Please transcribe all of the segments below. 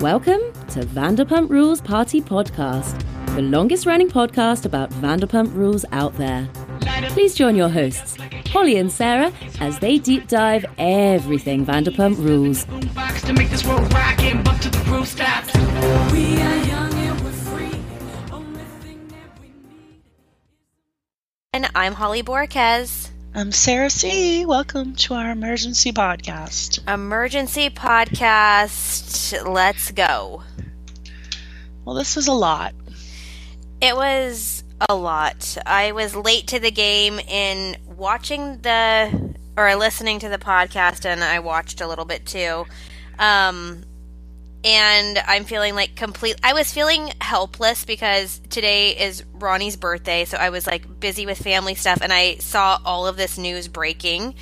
Welcome to Vanderpump Rules Party Podcast, the longest running podcast about Vanderpump Rules out there. Please join your hosts, Holly and Sarah, as they deep dive everything Vanderpump Rules. And I'm Holly Borquez. I'm Sarah C. Welcome to our emergency podcast. Emergency podcast. Let's go. Well, this was a lot. It was a lot. I was late to the game in watching the or listening to the podcast, and I watched a little bit too. Um, and I'm feeling like complete. I was feeling helpless because today is Ronnie's birthday, so I was like busy with family stuff, and I saw all of this news breaking,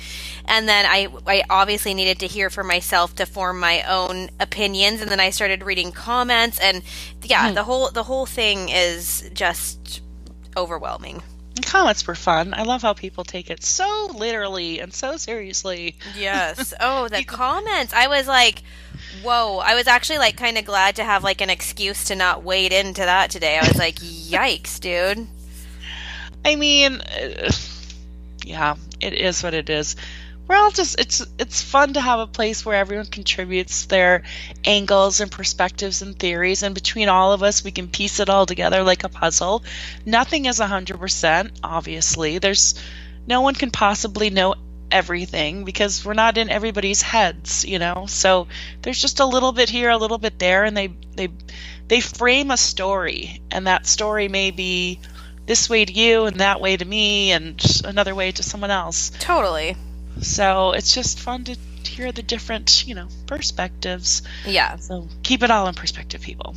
and then I I obviously needed to hear for myself to form my own opinions, and then I started reading comments, and yeah, hmm. the whole the whole thing is just overwhelming. The comments were fun. I love how people take it so literally and so seriously. Yes. Oh, the comments. I was like, whoa. I was actually like kind of glad to have like an excuse to not wade into that today. I was like, yikes, dude. I mean, yeah, it is what it is. We're all just it's it's fun to have a place where everyone contributes their angles and perspectives and theories and between all of us we can piece it all together like a puzzle. Nothing is 100%, obviously. There's no one can possibly know everything because we're not in everybody's heads, you know. So there's just a little bit here, a little bit there and they they they frame a story and that story may be this way to you and that way to me and another way to someone else. Totally. So it's just fun to hear the different, you know, perspectives. Yeah. So keep it all in perspective, people.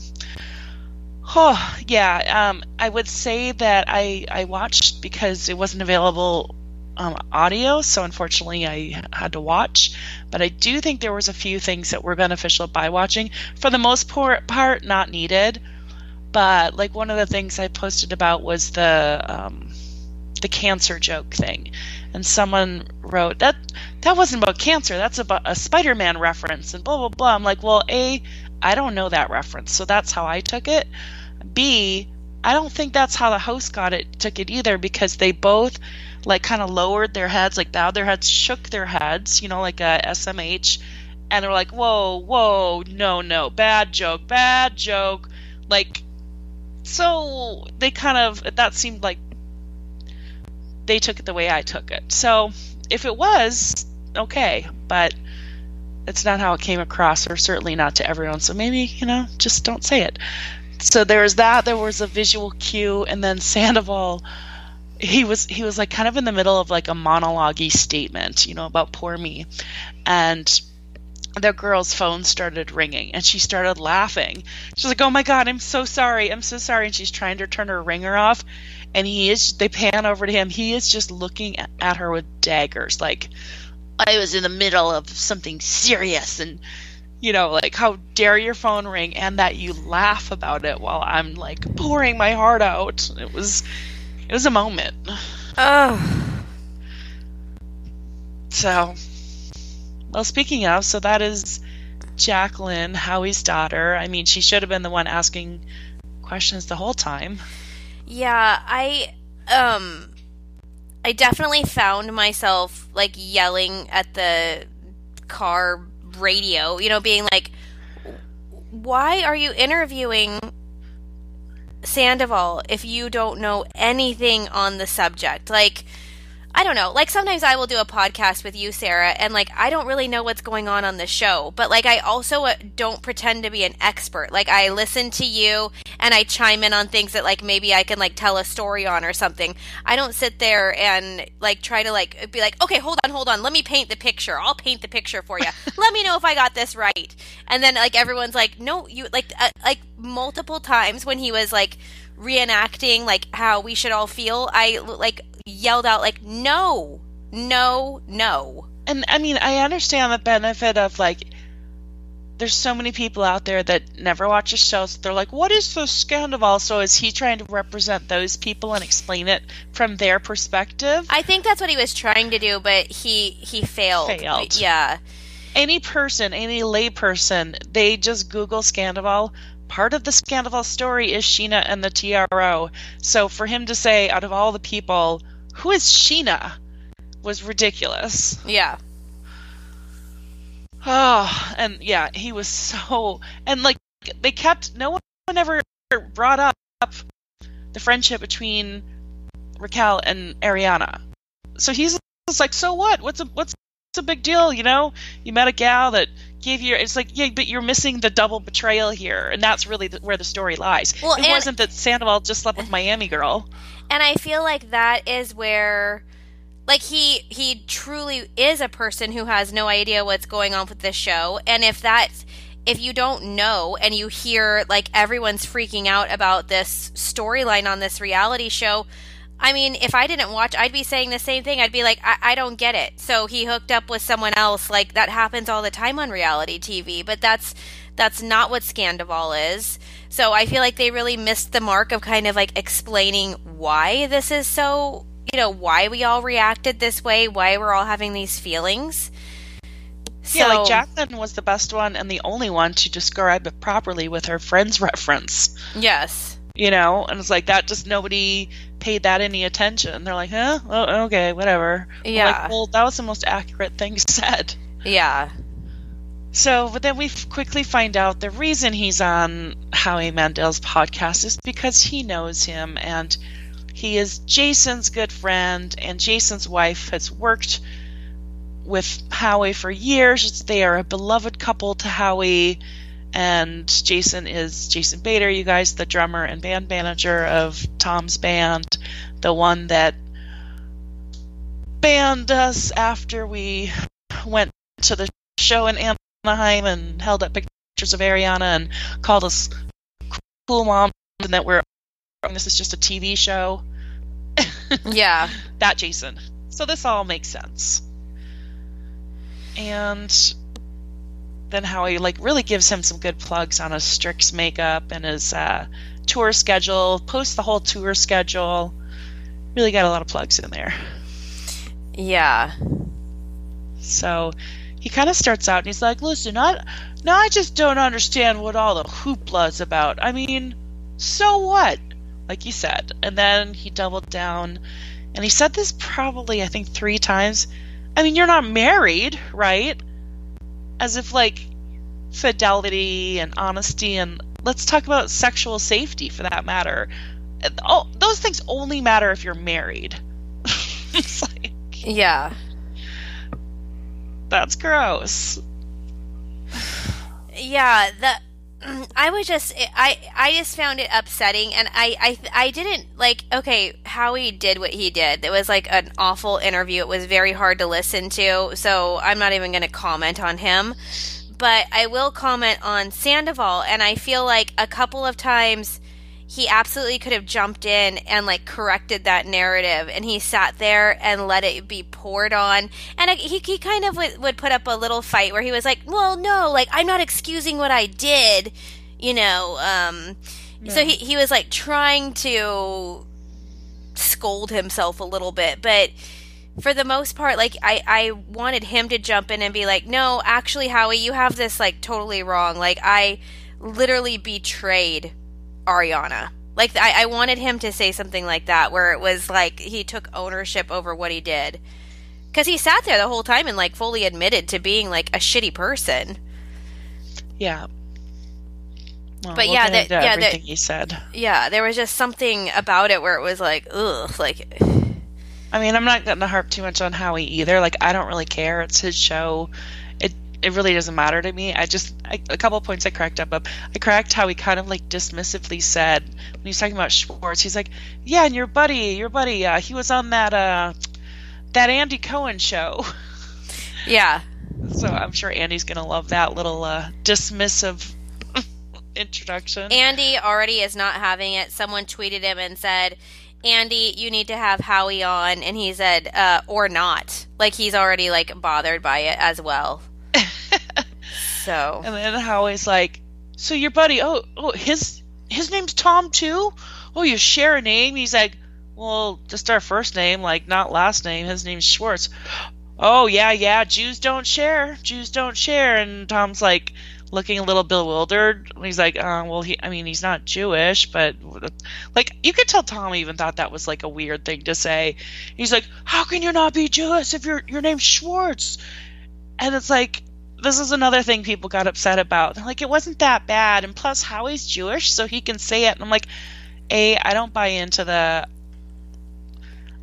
Oh, yeah. Um, I would say that I, I watched because it wasn't available um, audio, so unfortunately I had to watch. But I do think there was a few things that were beneficial by watching. For the most part, not needed. But like one of the things I posted about was the um, the cancer joke thing, and someone wrote that that wasn't about cancer. That's about a Spider-Man reference, and blah blah blah. I'm like, well, a I don't know that reference, so that's how I took it. B I don't think that's how the host got it took it either because they both like kind of lowered their heads, like bowed their heads, shook their heads, you know, like uh, a SMH, and they're like, whoa, whoa, no, no, bad joke, bad joke, like. So they kind of that seemed like they took it the way I took it. So if it was, okay, but it's not how it came across, or certainly not to everyone. So maybe, you know, just don't say it. So there was that, there was a visual cue, and then Sandoval he was he was like kind of in the middle of like a monologue statement, you know, about poor me. And the girl's phone started ringing and she started laughing. She's like, "Oh my god, I'm so sorry. I'm so sorry." And she's trying to turn her ringer off and he is they pan over to him. He is just looking at, her with daggers like I was in the middle of something serious and you know, like how dare your phone ring and that you laugh about it while I'm like pouring my heart out. It was it was a moment. Oh. So, well, speaking of, so that is Jackelyn, Howie's daughter. I mean, she should have been the one asking questions the whole time. Yeah, I um I definitely found myself like yelling at the car radio, you know, being like why are you interviewing Sandoval if you don't know anything on the subject? Like I don't know. Like sometimes I will do a podcast with you, Sarah, and like I don't really know what's going on on the show, but like I also uh, don't pretend to be an expert. Like I listen to you and I chime in on things that like maybe I can like tell a story on or something. I don't sit there and like try to like be like, "Okay, hold on, hold on. Let me paint the picture. I'll paint the picture for you. Let me know if I got this right." And then like everyone's like, "No, you like uh, like multiple times when he was like reenacting like how we should all feel, I like yelled out like no no no And I mean, I understand the benefit of like there's so many people out there that never watch a show. So they're like, "What is the Scandival?" So is he trying to represent those people and explain it from their perspective? i think that's what he was trying to do but he he failed Failed. yeah any person, any layperson, they just Google Scandival. Part of the Scandival story is Sheena and the TRO. So for him to say, out of all the people, who is Sheena, was ridiculous. Yeah. Oh, and yeah, he was so and like they kept no one ever brought up the friendship between Raquel and Ariana. So he's just like, so what? What's a what's a big deal? You know, you met a gal that gave you. It's like, yeah, but you're missing the double betrayal here, and that's really the, where the story lies. Well, it and- wasn't that Sandoval just slept with Miami girl. And I feel like that is where like he he truly is a person who has no idea what's going on with this show and if that's if you don't know and you hear like everyone's freaking out about this storyline on this reality show I mean, if I didn't watch, I'd be saying the same thing. I'd be like, I, I don't get it. So he hooked up with someone else. Like that happens all the time on reality TV, but that's that's not what Scandival is. So I feel like they really missed the mark of kind of like explaining why this is so, you know, why we all reacted this way, why we're all having these feelings. yeah, like So- Jackelyn was the best one and the only one to describe it properly with her friend's reference. Yes. You know, and it's like that. Just nobody paid that any attention. They're like, huh, oh, okay, whatever. Yeah. Like, well, that was the most accurate thing said. Yeah. So, but then we quickly find out the reason he's on Howie Mandel's podcast is because he knows him and he is Jason's good friend, and Jason's wife has worked with Howie for years. They are a beloved couple to Howie, and Jason is Jason Bader, you guys, the drummer and band manager of Tom's band, the one that banned us after we went to the show in Anaheim and held up pictures of Ariana and called us cool moms and that we're this is just a TV show. Yeah. That Jason. So this all makes sense. And then Howie like really gives him some good plugs on his Strix makeup and his uh, tour schedule, posts the whole tour schedule. Really got a lot of plugs in there. Yeah. So he kind of starts out and he's like, "Listen, I now I just don't understand what all the hoopla is about. I mean, so what?" Like you said, and then he doubled down, and he said this probably I think three times. I mean, you're not married, right? As if like fidelity and honesty and let's talk about sexual safety for that matter. Oh, those things only matter if you're married. it's like Yeah. that's gross. yeah the Mm, i was just i i just found it upsetting and i i i didn't like okay howie did what he did. It was like an awful interview. It was very hard to listen to so i'm not even going to comment on him. But i will comment on sandoval and i feel like a couple of times he absolutely could have jumped in and like corrected that narrative and he sat there and let it be poured on. And he, he kind of would, would put up a little fight where he was like well no like i'm not excusing what i did you know um so he, he was like trying to scold himself a little bit. But for the most part like i i wanted him to jump in and be like no actually howie you have this like totally wrong. Like i literally betrayed Ariana. Like I, I wanted him to say something like that, where it was like he took ownership over what he did, because he sat there the whole time and like fully admitted to being like a shitty person. Yeah. Well, But we'll yeah, that- yeah, that- everything he said. Yeah, there was just something about it where it was like, ugh, like I mean, I'm not going to harp too much on Howie either. Like, I don't really care. It's his show. It really doesn't matter to me. I just I, a couple points I cracked up. Up. I cracked how he kind of like dismissively said when he was talking about Schwartz. He's like, "Yeah, and your buddy, your buddy, uh, he was on that uh that Andy Cohen show." yeah, So I'm sure Andy's gonna love that little uh, dismissive introduction. Andy already is not having it. Someone tweeted him and said, "Andy, you need to have Howie on," and he said, uh, "Or not." Like he's already like bothered by it as well. so And then Howie's like, "So your buddy? Oh, oh, his his name's Tom too. Oh, you share a name?" He's like, "Well, just our first name, like not last name. His name's Schwartz." oh yeah, yeah, Jews don't share, Jews don't share, and Tom's like looking a little bewildered. He's like, uh, well, he, I mean, he's not Jewish, but like you could tell Tom even thought that was like a weird thing to say. He's like, how can you not be Jewish if your your name's Schwartz? And it's like, this is another thing people got upset about. They're like, it wasn't that bad, and plus, Howie's Jewish, so he can say it. And I'm like, a, I don't buy into the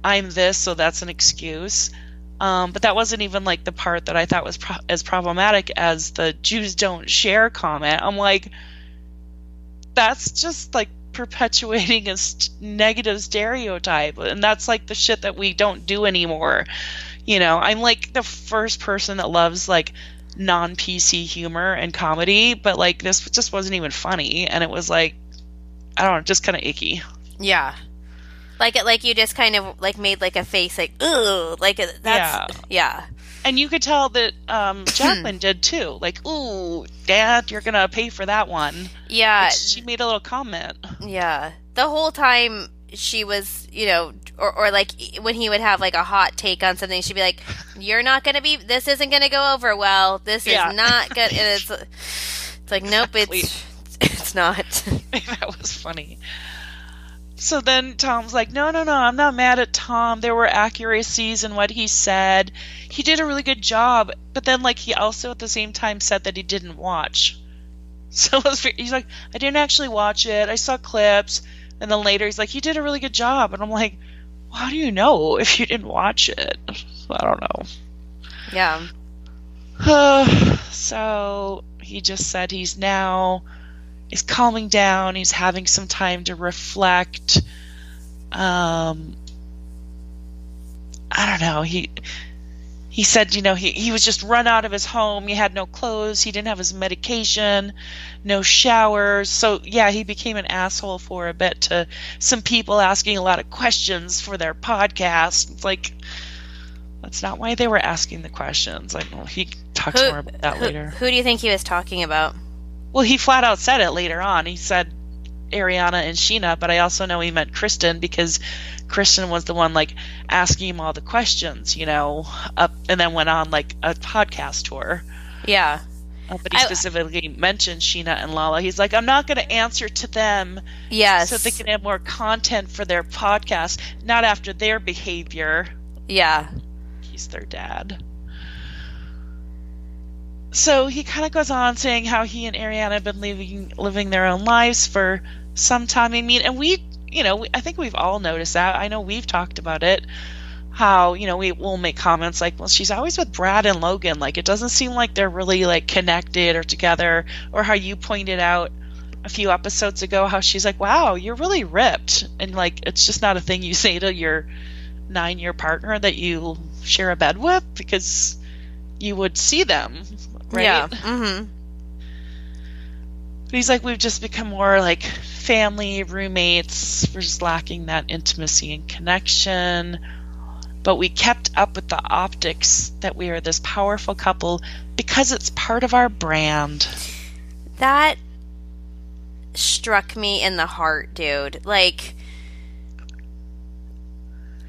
I'm this, so that's an excuse. Um, but that wasn't even like the part that I thought was pro- as problematic as the Jews don't share comment. I'm like, that's just like perpetuating a st- negative stereotype, and that's like the shit that we don't do anymore. You know, I'm like the first person that loves like non PC humor and comedy, but like this just wasn't even funny, and it was like, I don't know, just kind of icky. Yeah. Like it, like you just kind of like made like a face, like ooh, like uh, that's yeah. yeah. And you could tell that um, Jackelyn did too. Like, ooh, Dad, you're gonna pay for that one. Yeah. She made a little comment. Yeah. The whole time she was, you know, or, or like when he would have like a hot take on something, she'd be like, "You're not gonna be. This isn't gonna go over well. This Yeah. is not good." And it's it's like, nope, it's it's not. that was funny. So then Tom's like, no, no, no, I'm not mad at Tom. There were accuracies in what he said. He did a really good job. But then, like, he also at the same time said that he didn't watch. So it was ve- he's like, I didn't actually watch it. I saw clips. And then later he's like, you did a really good job. And I'm like, well, how do you know if you didn't watch it? I don't know. yeah. so he just said he's now he's calming down he's having some time to reflect um i don't know he he said you know he, he was just run out of his home. He had no clothes. He didn't have his medication no showers. So yeah he became an asshole for a bit to some people asking a lot of questions for their podcast. It's like that's not why they were asking the questions. Like well, he talks Who, more about that who, later. who do you think he was talking about? well, he flat out said it later on. He said Ariana and Sheena, but I also know he meant Kristen because Kristen was the one like asking him all the questions, you know, up and then went on like a podcast tour. Yeah. Uh, but he I- specifically mentioned Sheena and Lala. He's like, I'm not going to answer to them Yes. so they can have more content for their podcast, not after their behavior. yeah. He's their dad. So he kind of goes on saying how he and Ariana have been living living their own lives for some time. I mean, and we, you know, I think we've all noticed that. I know we've talked about it. How you know we will make comments like, "Well, she's always with Brad and Logan. Like, it doesn't seem like they're really like connected or together." Or how you pointed out a few episodes ago how she's like, "Wow, you're really ripped," and like it's just not a thing you say to your nine year partner that you share a bed with because you would see them, right? Yeah. Mm-hmm. But he's like, we've just become more like family, roommates. We're just lacking that intimacy and connection. But we kept up with the optics that we are this powerful couple because it's part of our brand. That struck me in the heart, dude. Like,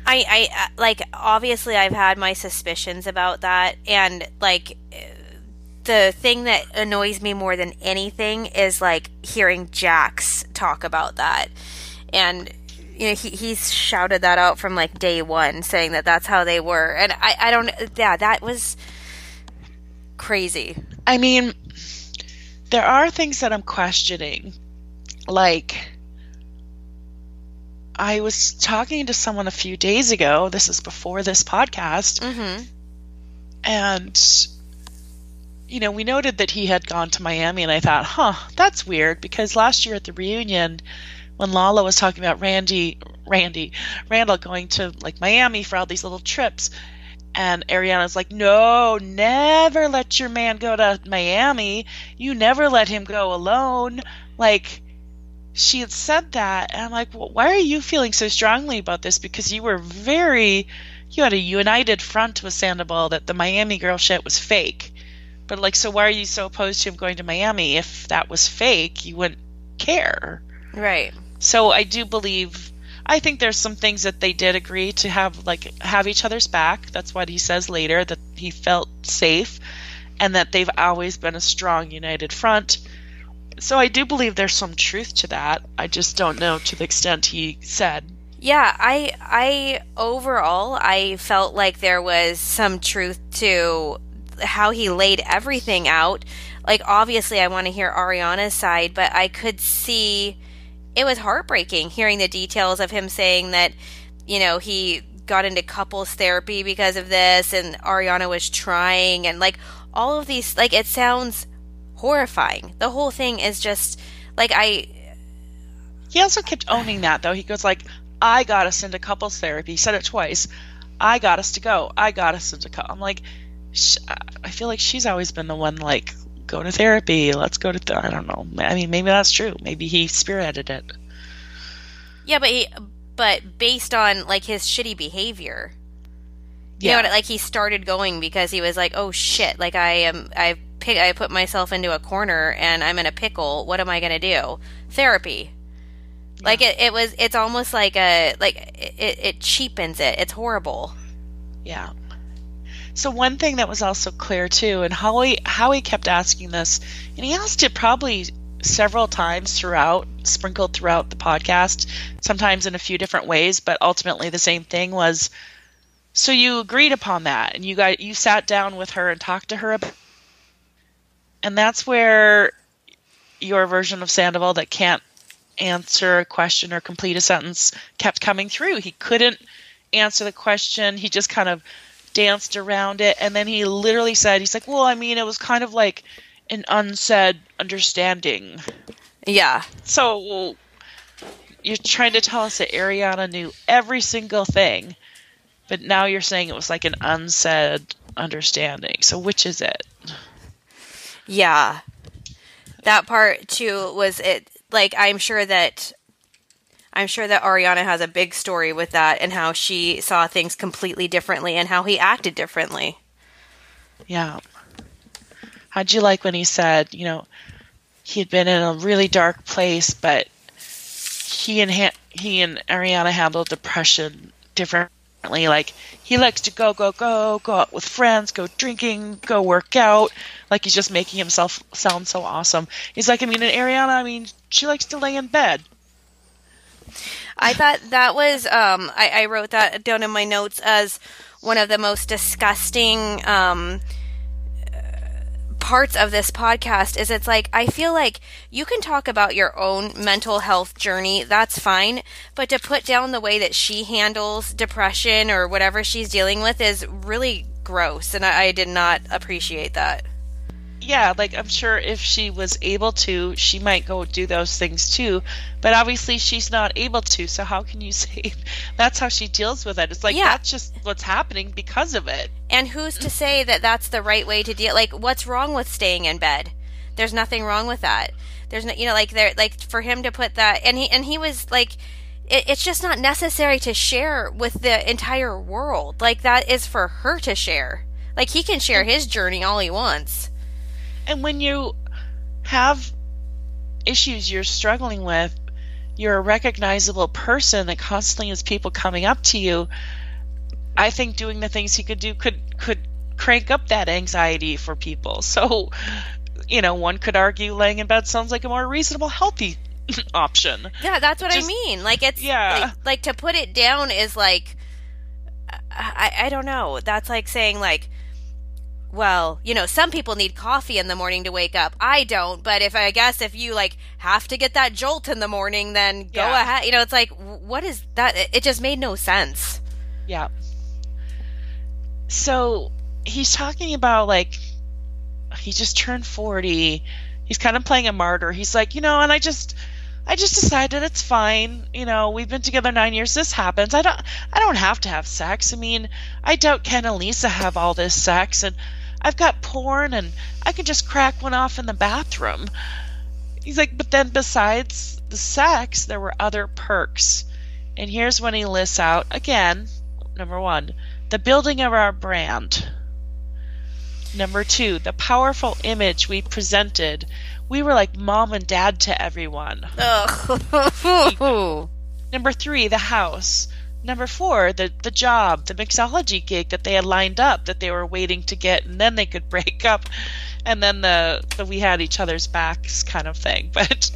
I, I, uh, like, obviously, I've had my suspicions about that, and like, the thing that annoys me more than anything is like hearing Jax talk about that, and you know, he he's shouted that out from like day one, saying that that's how they were, and I, I don't, yeah, that was crazy. I mean, there are things that I'm questioning. Like, I was talking to someone a few days ago. This is before this podcast. Mm-hmm. And, you know, we noted that he had gone to Miami, and I thought, huh, that's weird because last year at the reunion, when Lala was talking about Randy, Randy, Randall going to like Miami for all these little trips, and Ariana's like, no, never let your man go to Miami. You never let him go alone. Like, she had said that, and I'm like, well, why are you feeling so strongly about this? Because you were very, you had a united front with Sandoval that the Miami girl shit was fake. But like, so why are you so opposed to him going to Miami? If that was fake, you wouldn't care. Right. So I do believe, I think there's some things that they did agree to have like have each other's back. That's what he says later that he felt safe and that they've always been a strong united front. So I do believe there's some truth to that. I just don't know to the extent he said. Yeah, I I overall I felt like there was some truth to how he laid everything out. Like obviously I want to hear Ariana's side, but I could see it was heartbreaking hearing the details of him saying that, you know, he got into couples therapy because of this and Ariana was trying and like all of these like it sounds horrifying. The whole thing is just like I He also kept owning that though. He goes like, "I got us into couples therapy." He said it twice. I got us to go. I got us into. Co-. I'm like, sh- I feel like she's always been the one like, go to therapy. Let's go to. Th-. I don't know. I mean, maybe that's true. Maybe he spearheaded it. Yeah, but he but based on like his shitty behavior. You Yeah. know what like he started going because he was like, "Oh shit, like I am I pick I put myself into a corner and I'm in a pickle. What am I going to do?" Therapy. Like it, it was it's almost like a like it, it cheapens it. It's horrible. Yeah. So one thing that was also clear too, and Howie Howie kept asking this, and he asked it probably several times throughout, sprinkled throughout the podcast, sometimes in a few different ways, but ultimately the same thing was. So you agreed upon that, and you got you sat down with her and talked to her about, and that's where your version of Sandoval that can't answer a question or complete a sentence kept coming through. He couldn't answer the question. He just kind of danced around it. And then he literally said, he's like, well, I mean, it was kind of like an unsaid understanding. Yeah. So you're trying to tell us that Ariana knew every single thing, but now you're saying it was like an unsaid understanding. So which is it? Yeah. That part too was it like I'm sure that I'm sure that Ariana has a big story with that and how she saw things completely differently and how he acted differently. Yeah. How'd you like when he said, you know, he had been in a really dark place, but he and ha- he and Ariana handled depression differently. Like he likes to go, go, go, go out with friends, go drinking, go work out. Like he's just making himself sound so awesome. He's like, I mean, and Ariana, I mean, she likes to lay in bed. I thought that was um I, I wrote that down in my notes as one of the most disgusting um parts of this podcast is it's like I feel like you can talk about your own mental health journey, that's fine, but to put down the way that she handles depression or whatever she's dealing with is really gross and I, I did not appreciate that. Yeah, like I'm sure if she was able to, she might go do those things too. But obviously, she's not able to. So how can you say that's how she deals with it? It's like Yeah. that's just what's happening because of it. And who's to say that that's the right way to deal? Like, what's wrong with staying in bed? There's nothing wrong with that. There's no, you know, like there, like for him to put that, and he, and he was like, it, it's just not necessary to share with the entire world. Like that is for her to share. Like he can share his journey all he wants. And when you have issues you're struggling with, you're a recognizable person that constantly has people coming up to you. I think doing the things he could do could could crank up that anxiety for people. So, you know, one could argue laying in bed sounds like a more reasonable, healthy option. Yeah, that's what Just- I mean. Like it's Yeah. like, like to put it down is like I, I don't know. That's like saying like well, you know, some people need coffee in the morning to wake up. I don't, but if I guess if you like have to get that jolt in the morning, then go Yeah. ahead. You know, it's like what is that? It- just made no sense. Yeah. So he's talking about like he just turned 40. He's kind of playing a martyr. He's like, you know, and I just I just decided it's fine. You know, we've been together 9 years. This happens. I don't I don't have to have sex. I mean, I doubt Ken and Lisa have all this sex and I've got porn and I can just crack one off in the bathroom. He's like, but then besides the sex, there were other perks. And here's when he lists out again number one, the building of our brand. Number two, the powerful image we presented. We were like mom and dad to everyone. Number three, the house. Number four, the, the job, the mixology gig that they had lined up that they were waiting to get and then they could break up. And then the, the we had each other's backs kind of thing. But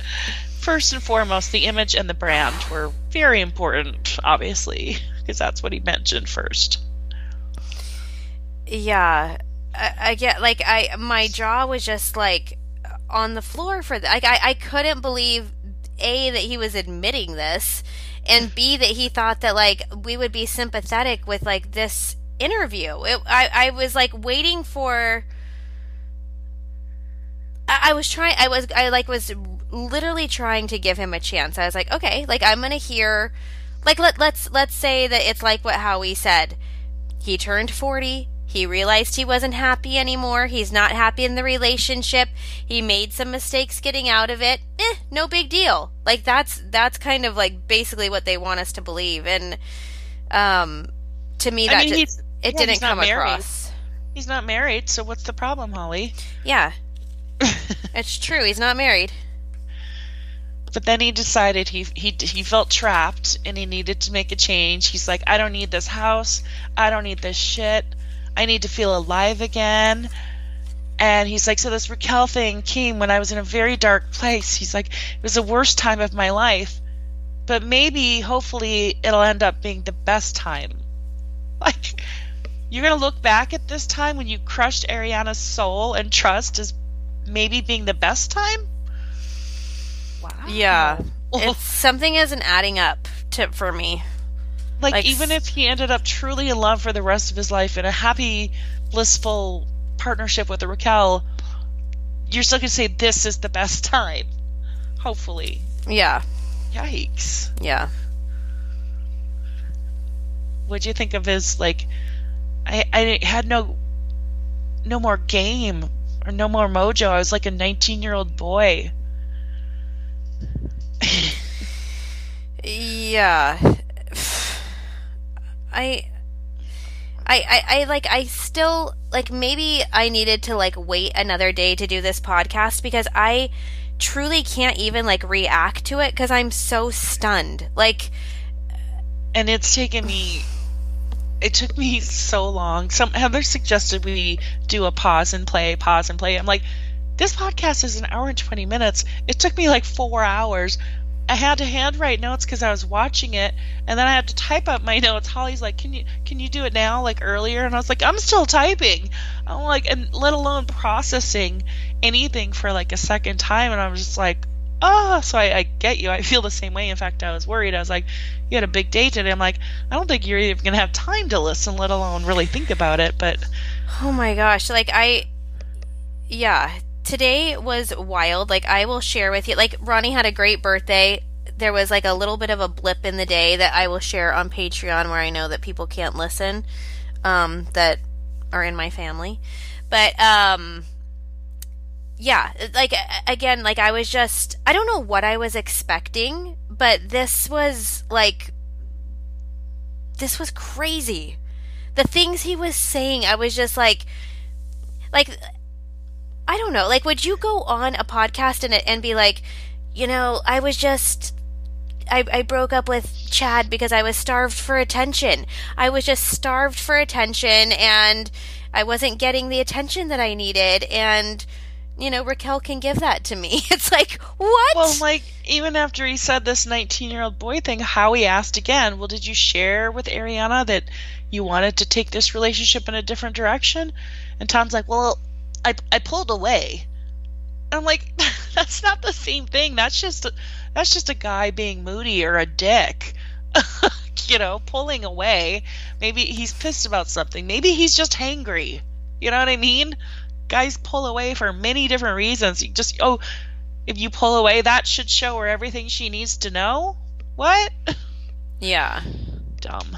first and foremost, the image and the brand were very important, obviously, because that's what he mentioned first. Yeah, I, I get like I my jaw was just like on the floor for that. Like I I couldn't believe a that he was admitting this, and b that he thought that like we would be sympathetic with like this interview. It, I I was like waiting for. I, I was trying. I was. I like was literally trying to give him a chance. I was like, okay, like I'm gonna hear, like let let's let's say that it's like what Howie said. He turned forty. He realized he wasn't happy anymore. He's not happy in the relationship. He made some mistakes getting out of it. Eh, no big deal. Like that's that's kind of like basically what they want us to believe. And um to me that I mean, just, it yeah, didn't come married. across. He's not married, so what's the problem, Holly? Yeah. it's true. He's not married. But then he decided he he he felt trapped and he needed to make a change. He's like, I don't need this house. I don't need this shit. I need to feel alive again. And he's like, so this Raquel thing came when I was in a very dark place. He's like, it was the worst time of my life. But maybe, hopefully, it'll end up being the best time. Like, you're gonna look back at this time when you crushed Ariana's soul and trust as maybe being the best time. Wow. Yeah. It's something isn't adding up to for me. Like, like even if he ended up truly in love for the rest of his life in a happy, blissful partnership with Raquel, you're still gonna say this is the best time. Hopefully. Yeah. Yikes. Yeah. What'd you think of his like? I I had no no more game or no more mojo. I was like a 19 year old boy. Yeah. I I, I, I like I still like maybe I needed to like wait another day to do this podcast because I truly can't even like react to it because I'm so stunned. Like and it's taken me it took me so long. Some heather suggested we do a pause and play pause and play. I'm like this podcast is an hour and 20 minutes. It took me like four hours i had to handwrite notes because i was watching it and then i had to type up my notes. Holly's like can you can you do it now like earlier? And i was like i'm still typing. I'm like and let alone processing anything for like a second time and I'm just like oh so I, I get you. I feel the same way. In fact i was worried. I was like you had a big day today. I'm like i don't think you're even gonna have time to listen let alone really think about it but Oh my gosh, like I yeah, today was wild. Like I will share with you like Ronnie had a great birthday. There was like a little bit of a blip in the day that I will share on Patreon where I know that people can't listen um that are in my family. But um yeah, like again, like I was just I don't know what I was expecting, but this was like this was crazy the things he was saying, I was just like, like, I don't know. Like, would you go on a podcast and and be like, you know, I was just. I, I broke up with Chad because I was starved for attention. I was just starved for attention and I wasn't getting the attention that I needed. And, you know, Raquel can give that to me. It's like, what? well like even after he said this 19 year old boy thing howie asked again well did you share with ariana that you wanted to take this relationship in a different direction and tom's like well i, I pulled away. And i'm like that's not the same thing. That's just that's just a guy being moody or a dick you know pulling away. Maybe he's pissed about something. Maybe he's just hangry. You know what i mean? Guys pull away for many different reasons. You just oh if you pull away that should show her everything she needs to know? What? Yeah. dumb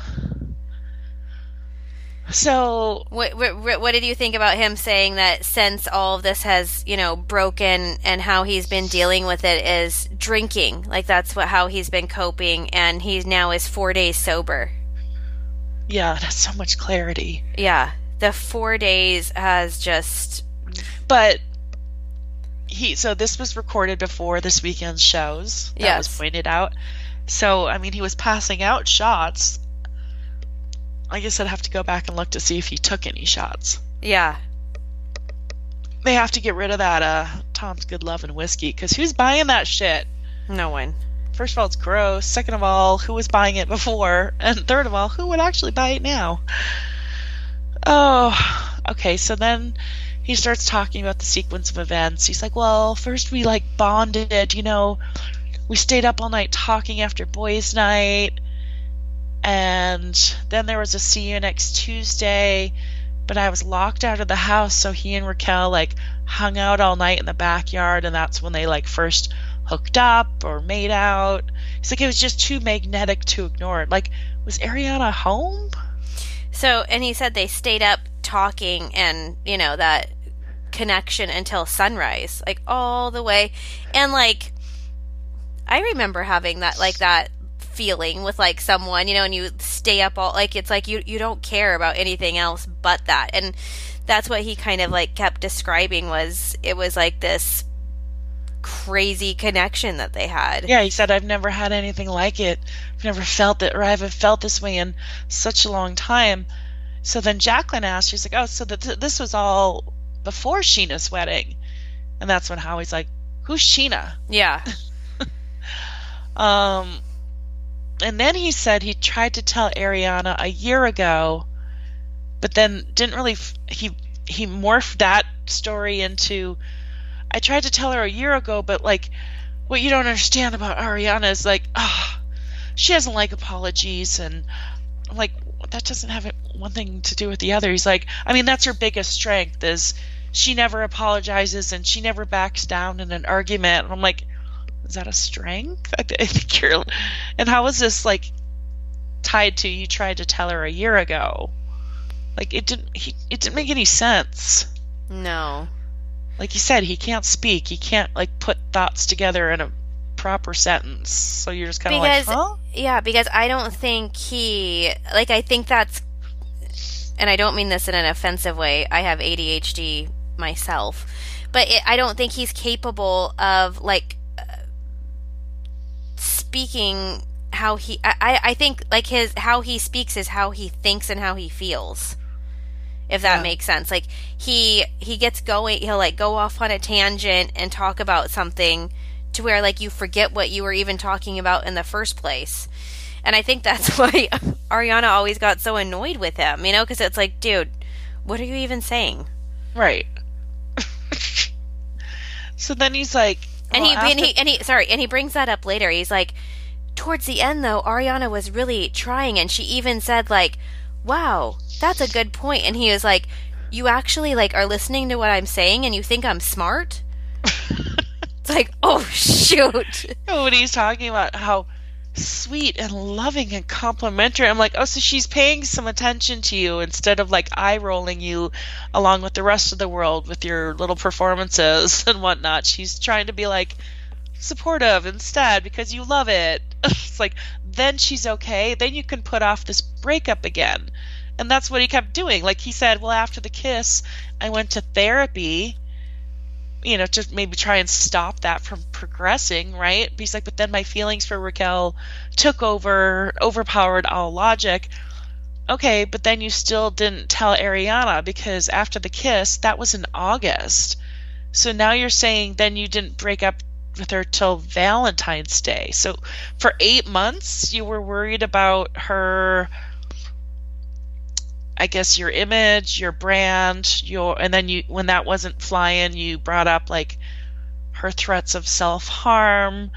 so What, what what did you think about him saying that since all of this has you know broken and how he's been dealing with it is drinking like that's what how he's been coping and he now is four days sober? Yeah that's so much clarity. Yeah the four days has just but he so this was recorded before this weekend's shows that was pointed out. So, I mean, he was passing out shots. I guess I'd have to go back and look to see if he took any shots. Yeah. They have to get rid of that uh Tom's Good Love and Whiskey because who's buying that shit? No one. First of all, it's gross. Second of all, who was buying it before? And third of all, who would actually buy it now? Oh, okay. So then he starts talking about the sequence of events. He's like, well, first we like bonded, you know, we stayed up all night talking after boys' night. And then there was a see you next Tuesday, but I was locked out of the house, so he and Raquel like hung out all night in the backyard, and that's when they like first hooked up or made out. He's like, it was just too magnetic to ignore. Like, was Ariana home? So, and he said they stayed up talking and, you know, that connection until sunrise, like all the way. And like, I remember having that, like that feeling with like someone, you know, and you stay up all, like, it's like you, you don't care about anything else but that. And that's what he kind of like kept describing was it was like this crazy connection that they had. Yeah, he said, I've never had anything like it. I've never felt it, or I haven't felt this way in such a long time. So then Jackelyn asked, she's like, oh, so th- this was all before Sheena's wedding. And that's when Howie's like, who's Sheena? Yeah. Um, and then he said he tried to tell Ariana a year ago, but then didn't really. He he morphed that story into. I tried to tell her a year ago, but like, what you don't understand about Ariana is like, ah, she doesn't like apologies, and I'm like, that doesn't have one thing to do with the other. He's like, I mean, that's her biggest strength is she never apologizes and she never backs down in an argument. And I'm like, is that a strength? I, th- I think you're. And how is this like tied to you tried to tell her a year ago? Like it didn't. He, it didn't make any sense. no. Like you said, he can't speak. He can't like put thoughts together in a proper sentence. So you're just kind of like, huh? yeah, because I don't think he like I think that's and I don't mean this in an offensive way. I have ADHD myself. But it, I don't think he's capable of like speaking how he I, I think like his how he speaks is how he thinks and how he feels if that Yeah. makes sense like he he gets going he'll like go off on a tangent and talk about something to where like you forget what you were even talking about in the first place and i think that's why ariana always got so annoyed with him you know because it's like dude what are you even saying Right. so then he's like, and well, he and he and he sorry and he brings that up later. He's like towards the end though ariana was really trying and she even said like wow that's a good point. And he was like you actually like are listening to what i'm saying and you think i'm smart? It's like oh shoot. When he's talking about how sweet and loving and complimentary. I'm like, oh, so she's paying some attention to you instead of like eye rolling you along with the rest of the world with your little performances and whatnot. She's trying to be like supportive instead because you love it. it's like, then she's okay. Then you can put off this breakup again. And that's what he kept doing. Like he said, well, after the kiss, I went to therapy you know, to maybe try and stop that from progressing, right? But he's like, but then my feelings for Raquel took over, overpowered all logic. Okay, but then you still didn't tell Ariana because after the kiss, that was in August. So now you're saying then you didn't break up with her till Valentine's Day. So for eight months, you were worried about her I guess your image, your brand, your and then you when that wasn't flying, you brought up like her threats of self-harm.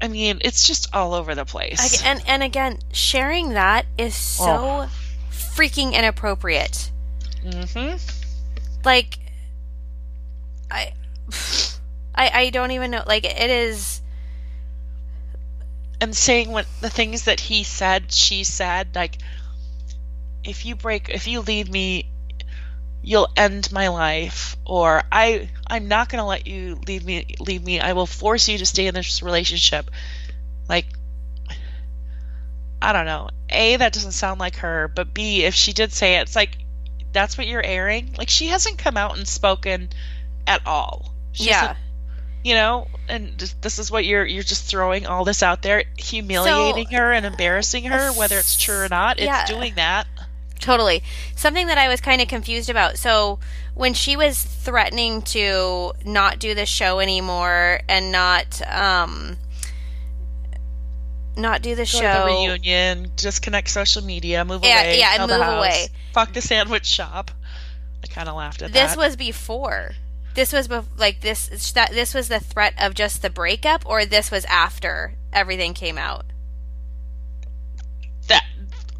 I mean, it's just all over the place. And and again sharing that is so Oh. freaking inappropriate hmm like I, I i don't even know like it is And saying what the things that he said, she said, like if you break if you leave me you'll end my life or I I'm not going to let you leave me leave me. I will force you to stay in this relationship. Like I don't know. A that doesn't sound like her, but B if she did say it, it's like that's what you're airing. Like she hasn't come out and spoken at all. She yeah you know, and just, this is what you're you're just throwing all this out there, humiliating her and embarrassing her, whether it's true or not. It's Yeah. doing that. Totally. Something that I was kind of confused about. So when she was threatening to not do the show anymore and not um not do the Go show the reunion, disconnect social media, move Yeah, away, yeah, and move house, away. Fuck the sandwich shop. I kind of laughed at this that. was before. This was bef- like this that this was the threat of just the breakup or this was after everything came out. that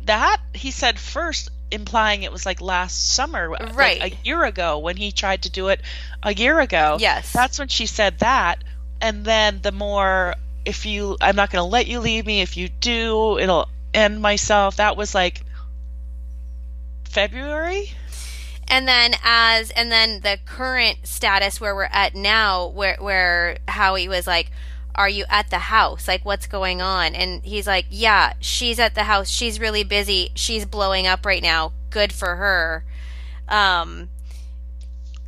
that he said first implying it was like last summer uh, like Right. a year ago when he tried to do it a year ago. Yes. that's when she said that. And then the more if you i'm not going to let you leave me. If you do it'll end myself. That was like february? And then as and then the current status where we're at now where where Howie was like are you at the house? Like what's going on? And he's like yeah she's at the house. She's really busy. She's blowing up right now. Good for her. Um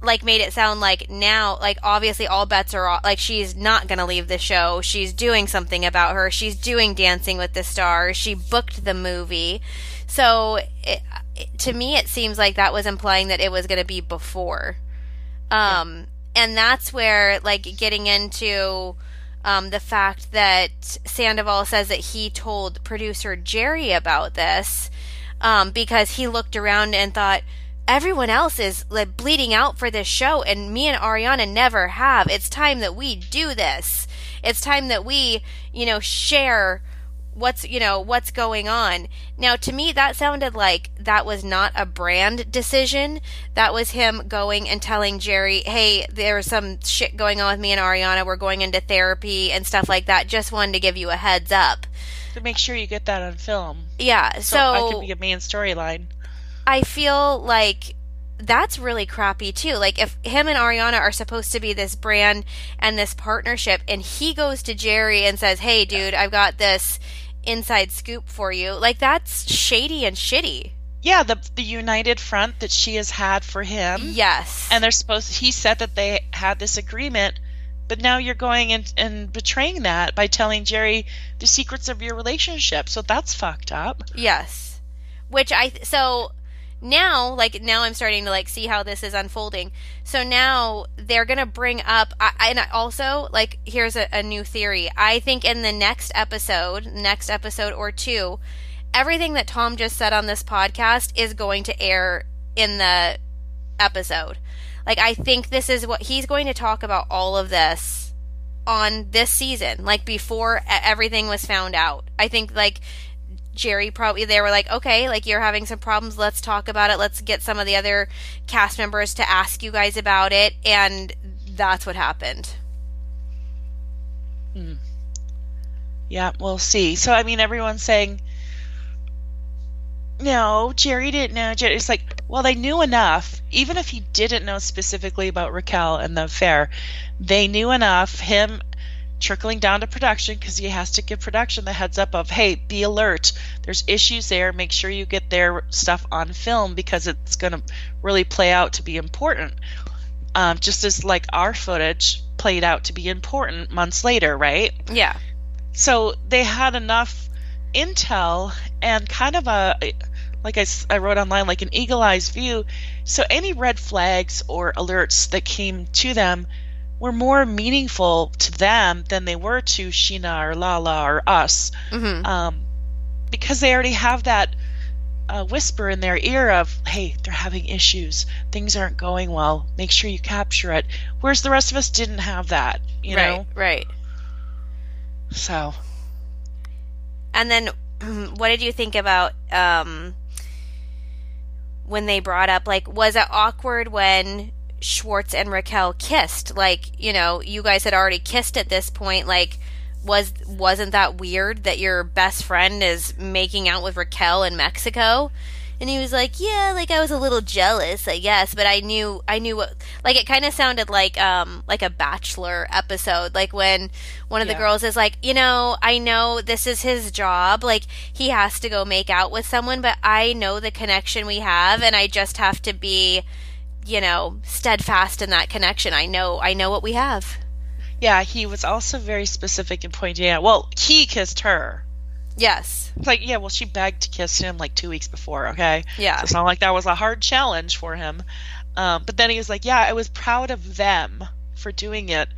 like made it sound like now like obviously all bets are off. Like she's not going to leave the show. She's doing something about her. She's doing dancing with the stars. She booked the movie. So it, it, to me it seems like that was implying that it was going to be before. Um and that's where like getting into um, the fact that Sandoval says that he told producer Jerry about this um, because he looked around and thought everyone else is like bleeding out for this show and me and Ariana never have. It's time that we do this. It's time that we, you know, share what's, you know, what's going on. Now to me that sounded like that was not a brand decision. That was him going and telling Jerry, "Hey, there's some shit going on with me and Ariana. We're going into therapy and stuff like that. Just wanted to give you a heads up." to make sure you get that on film Yeah, so, so, that could be a main storyline I feel like that's really crappy too. Like if him and Ariana are supposed to be this brand and this partnership and he goes to Jerry and says, "Hey dude, I've got this inside scoop for you." Like that's shady and shitty. yeah the the united front that she has had for him Yes. and they're supposed he said that they had this agreement but now you're going and, and betraying that by telling jerry the secrets of your relationship so that's fucked up Yes. Which I so now like now I'm starting to like see how this is unfolding. So now they're to bring up I, and I also like here's a, a new theory. I think in the next episode, next episode or two, everything that Tom just said on this podcast is going to air in the episode. Like I think this is what he's going to talk about all of this on this season, like before everything was found out. I think like Jerry probably they were like, okay, like you're having some problems. Let's talk about it. Let's get some of the other cast members to ask you guys about it, and that's what happened. Hmm. yeah we'll see so i mean everyone's saying no jerry didn't know it's like well they knew enough even if he didn't know specifically about raquel and the affair they knew enough him trickling down to production because he has to give production the heads up of hey be alert. There's issues there. Make sure you get their stuff on film because it's going to really play out to be important. Um, just as like our footage played out to be important months later right? Yeah, so they had enough intel and kind of a like I, I wrote online like an eagle eyes view. So any red flags or alerts that came to them were more meaningful to them than they were to Scheana or lala or us. Hmm um, because they already have that uh, whisper in their ear of hey they're having issues. Things aren't going well. Make sure you capture it. Whereas the rest of us didn't have that you right, know? right. so. And then, what did you think about um, when they brought up like, was it awkward when Schwartz and Raquel kissed? Like, you know, you guys had already kissed at this point. Like, was wasn't that weird that your best friend is making out with Raquel in Mexico? And he was like, "Yeah, like I was a little jealous, I guess, but I knew I knew what like it kind of sounded like um like a bachelor episode, like when one of the Yeah. girls is like, "You know, I know this is his job, like he has to go make out with someone, but I know the connection we have and I just have to be, you know, steadfast in that connection. I know I know what we have." Yeah, he was also very specific in pointing out. Well, he kissed her. Yes. It's like, yeah, well, she begged to kiss him like two weeks before. Okay. Yeah. So it's not like that was a hard challenge for him. Um, but then he was like, yeah, I was proud of them for doing it,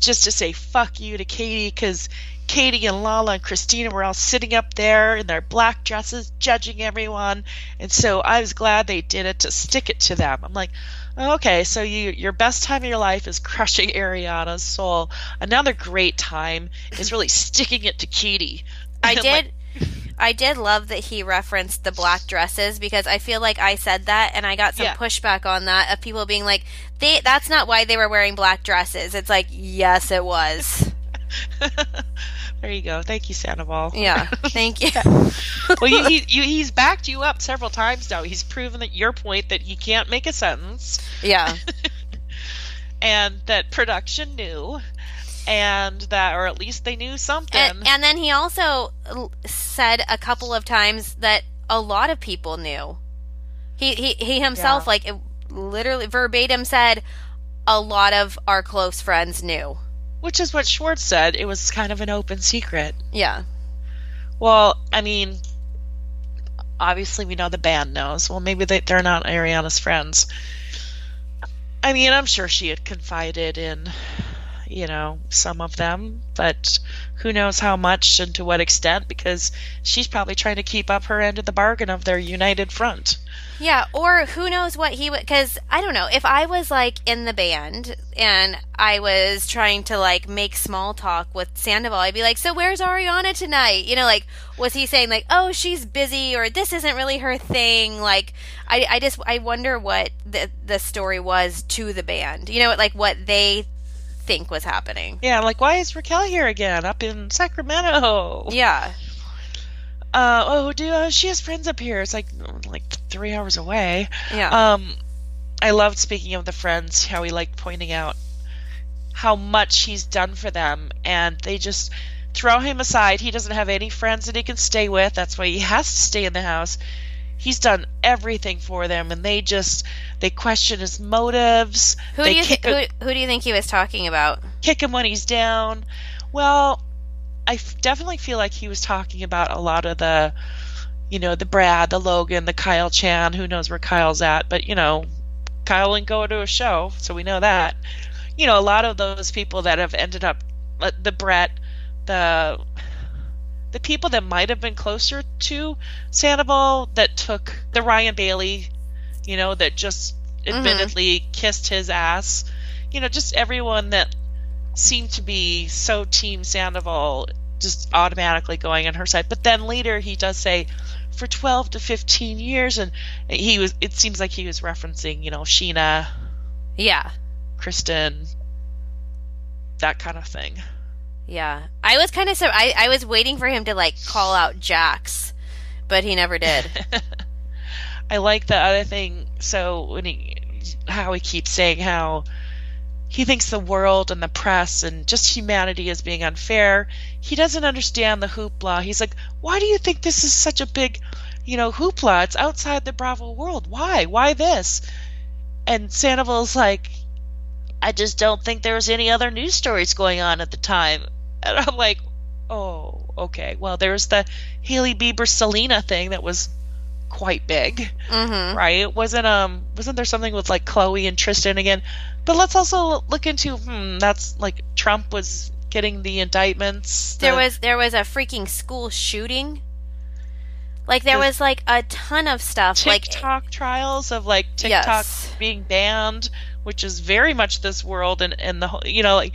just to say fuck you to Katie because Katie and Lala and Christina were all sitting up there in their black dresses, judging everyone, and so I was glad they did it to stick it to them. I'm like, okay, so you your best time of your life is crushing Ariana's soul. Another great time is really sticking it to Katie. I did. I did love that he referenced the black dresses because I feel like I said that and I got some Yeah. pushback on that of people being like, "They that's not why they were wearing black dresses." It's like, yes, it was. there you go. Thank you, Sandoval. Yeah, thank you. well, you, he, you, he's backed you up several times now. He's proven that your point that he can't make a sentence, yeah, and that production knew, and that, or at least they knew something. and, and then he also said a couple of times that a lot of people knew. He he he himself Yeah. like it literally verbatim said a lot of our close friends knew. Which is what Schwartz said. It was kind of an open secret. Yeah. Well, I mean, obviously we know the band knows. Well, maybe they, they're not Ariana's friends. I mean, I'm sure she had confided in, you know, some of them, but who knows how much and to what extent because she's probably trying to keep up her end of the bargain of their united front. Yeah, or who knows what he would because I don't know if I was like in the band and I was trying to like make small talk with Sandoval, I'd be like, "So where's Ariana tonight?" You know, like was he saying like, "Oh, she's busy," or "This isn't really her thing"? Like, I I just I wonder what the the story was to the band. You know, like what they think was happening. Yeah, like why is Raquel here again up in Sacramento? Yeah, Uh, oh, do uh, she has friends up here? It's like like three hours away. yeah, Um, I loved speaking of the friends how he liked pointing out how much he's done for them, and they just throw him aside. He doesn't have any friends that he can stay with. That's why he has to stay in the house. He's done everything for them, and they just they question his motives. who they do you th- who, who do you think he was talking about? kick him when he's down. Well, I f- definitely feel like he was talking about a lot of the, you know, the Brad, the Logan, the Kyle Chan. Who knows where Kyle's at? But you know, Kyle didn't go to a show, so we know that. You know, a lot of those people that have ended up, uh, the Brett, the the people that might have been closer to Sandoval that took the Ryan Bailey, you know, that just mm-hmm. admittedly kissed his ass. You know, just everyone that seemed to be so team Sandoval just automatically going on her side. But then later he does say for 12 to 15 years and he was it seems like he was referencing, you know, Scheana, Yeah. Kristen, that kind of thing. Yeah, I was kind of so I, I was waiting for him to like call out Jax, but he never did. I like the other thing. So when he, Howie keeps saying how he thinks the world and the press and just humanity is being unfair. He doesn't understand the hoopla. He's like, why do you think this is such a big, you know, hoopla? It's outside the Bravo world. Why? Why this? And Sandoval's like, I just don't think there was any other news stories going on at the time. And I'm like, oh, okay. Well, there's the Hailey Bieber Selena thing that was quite big, hmm right? Wasn't um wasn't there something with like Khloe and Tristan again? But let's also look into hmm that's like Trump was getting the indictments. There the- was there was a freaking school shooting. Like there The was like a ton of stuff. like TikTok trials of like TikTok Yes. being banned, which is very much this world and and the whole you know like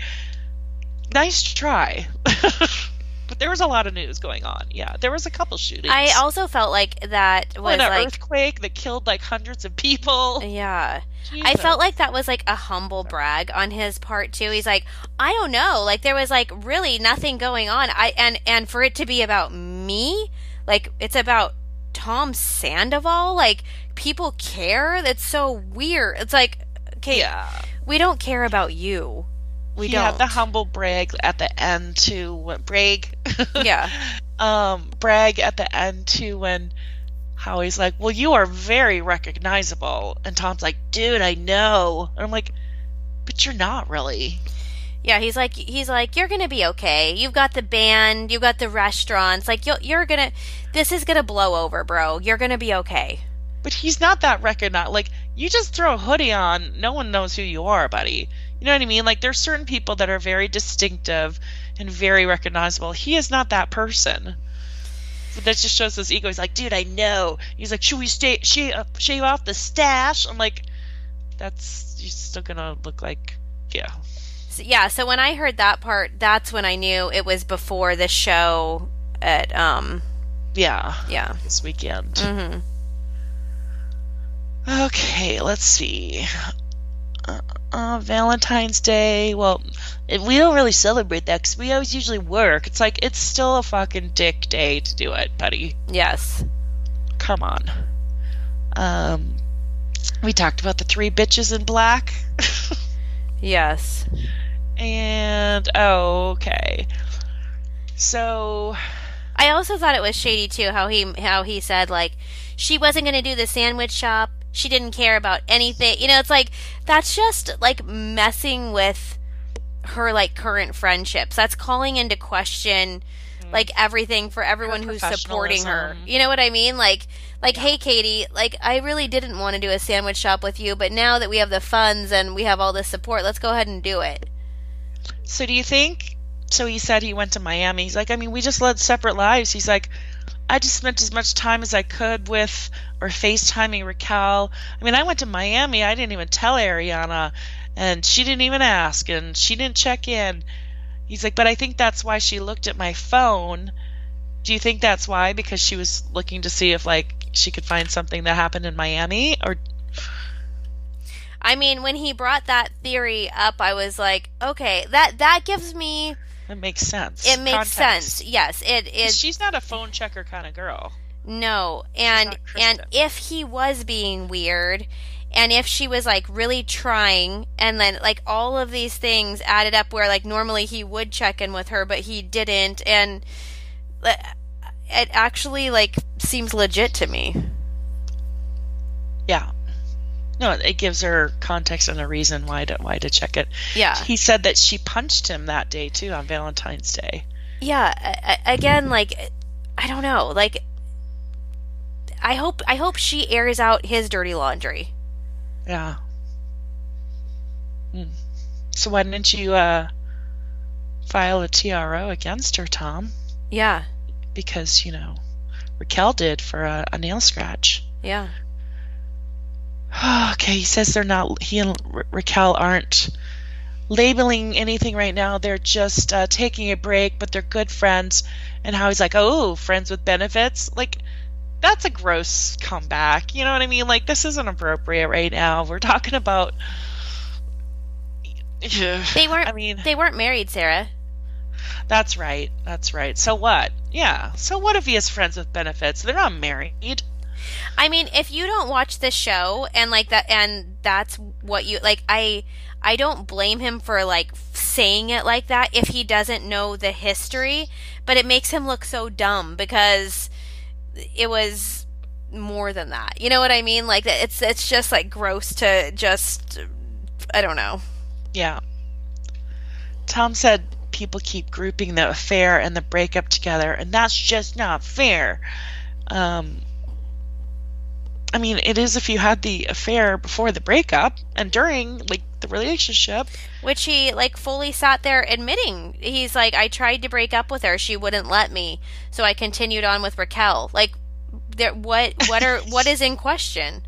nice try. but there was a lot of news going on. Yeah, there was a couple shootings. I also felt like that was an like earthquake that killed like hundreds of people. yeah. I felt like that was like a humble brag on his part too. He's like, I don't know, like there was like really nothing going on. I and and for it to be about me, like it's about Tom Sandoval, like people care. That's so weird. It's like, okay, yeah. we don't care about you. We he don't. had the humble brag at the end too. When, brag, yeah, um, brag at the end too when Howie's like, "Well, you are very recognizable," and Tom's like, "Dude, I know," and I'm like, "But you're not really." Yeah, he's like he's like you're gonna be okay. You've got the band, you've got the restaurants. Like you're, you're gonna, this is gonna blow over, bro. You're gonna be okay. But he's not that recognized. Like you just throw a hoodie on, no one knows who you are, buddy. You know what I mean? Like there's certain people that are very distinctive and very recognizable. He is not that person. That just shows his ego. He's like, dude, I know. He's like, should we stay, shave, uh, shave off the stash? I'm like, that's you're still gonna look like, yeah. So, yeah, so when I heard that part, that's when I knew it was before the show at um Yeah. yeah. This weekend. Mhm. Okay, let's see. Uh, uh, Valentine's Day. Well, it- we don't really celebrate that because we always usually work. It's like it's still a fucking dick day to do it, buddy. Yes. Come on. Um, we talked about the three bitches in black, Yes. and oh, okay. So I also thought it was shady too how he how he said like she wasn't going to do the sandwich shop. She didn't care about anything. You know, it's like that's just like messing with her like current friendships. That's calling into question mm-hmm. like everything for everyone who's supporting her. You know what I mean? Like like hey Katie, like I really didn't want to do a sandwich shop with you, but now that we have the funds and we have all this support, let's go ahead and do it. So do you think? So he said he went to Miami. He's like, I mean, we just led separate lives. He's like, I just spent as much time as I could with or FaceTiming Raquel. I mean, I went to Miami. I didn't even tell Ariana, and she didn't even ask, and she didn't check in. He's like, but I think that's why she looked at my phone. Do you think that's why? Because she was looking to see if like she could find something that happened in Miami, or I mean, when he brought that theory up, I was like, okay, that that gives me it makes sense. it makes Context. sense. Yes, it is. She's not a phone checker kind of girl. No, and and if he was being weird, and if she was like really trying, and then like all of these things added up, where like normally he would check in with her, but he didn't, and it actually like seems legit to me. Yeah. No, it gives her context and a reason why to why to check it. Yeah, He said that she punched him that day too on Valentine's Day. yeah. Again, like I don't know, like. I hope I hope she airs out his dirty laundry. Yeah. Hmm. So why didn't you uh, file a TRO against her, Tom? Yeah, Because you know Raquel did for a, a nail scratch. yeah. okay, he says they're not. He and Raquel aren't labeling anything right now. They're just uh, taking a break, but they're good friends. And Howie's like, oh, friends with benefits. Like, that's a gross comeback. You know what I mean? Like, this isn't appropriate right now. We're talking about. They weren't. I mean, they weren't married, Sarah. that's right. That's right. So what? Yeah. So what if he has friends with benefits? They're not married. I mean, if you don't watch the show and like that, and that's what you like, I I don't blame him for like saying it like that if he doesn't know the history, but it makes him look so dumb because it was more than that. You know what I mean? Like it's it's just like gross to just I don't know. Yeah. Tom said people keep grouping the affair and the breakup together, and that's just not fair. Um, I mean, it is if you had the affair before the breakup and during, like, the relationship. Which he like fully sat there admitting. He's like, I tried to break up with her, she wouldn't let me, so I continued on with Raquel. Like, there, what, what are, what is in question?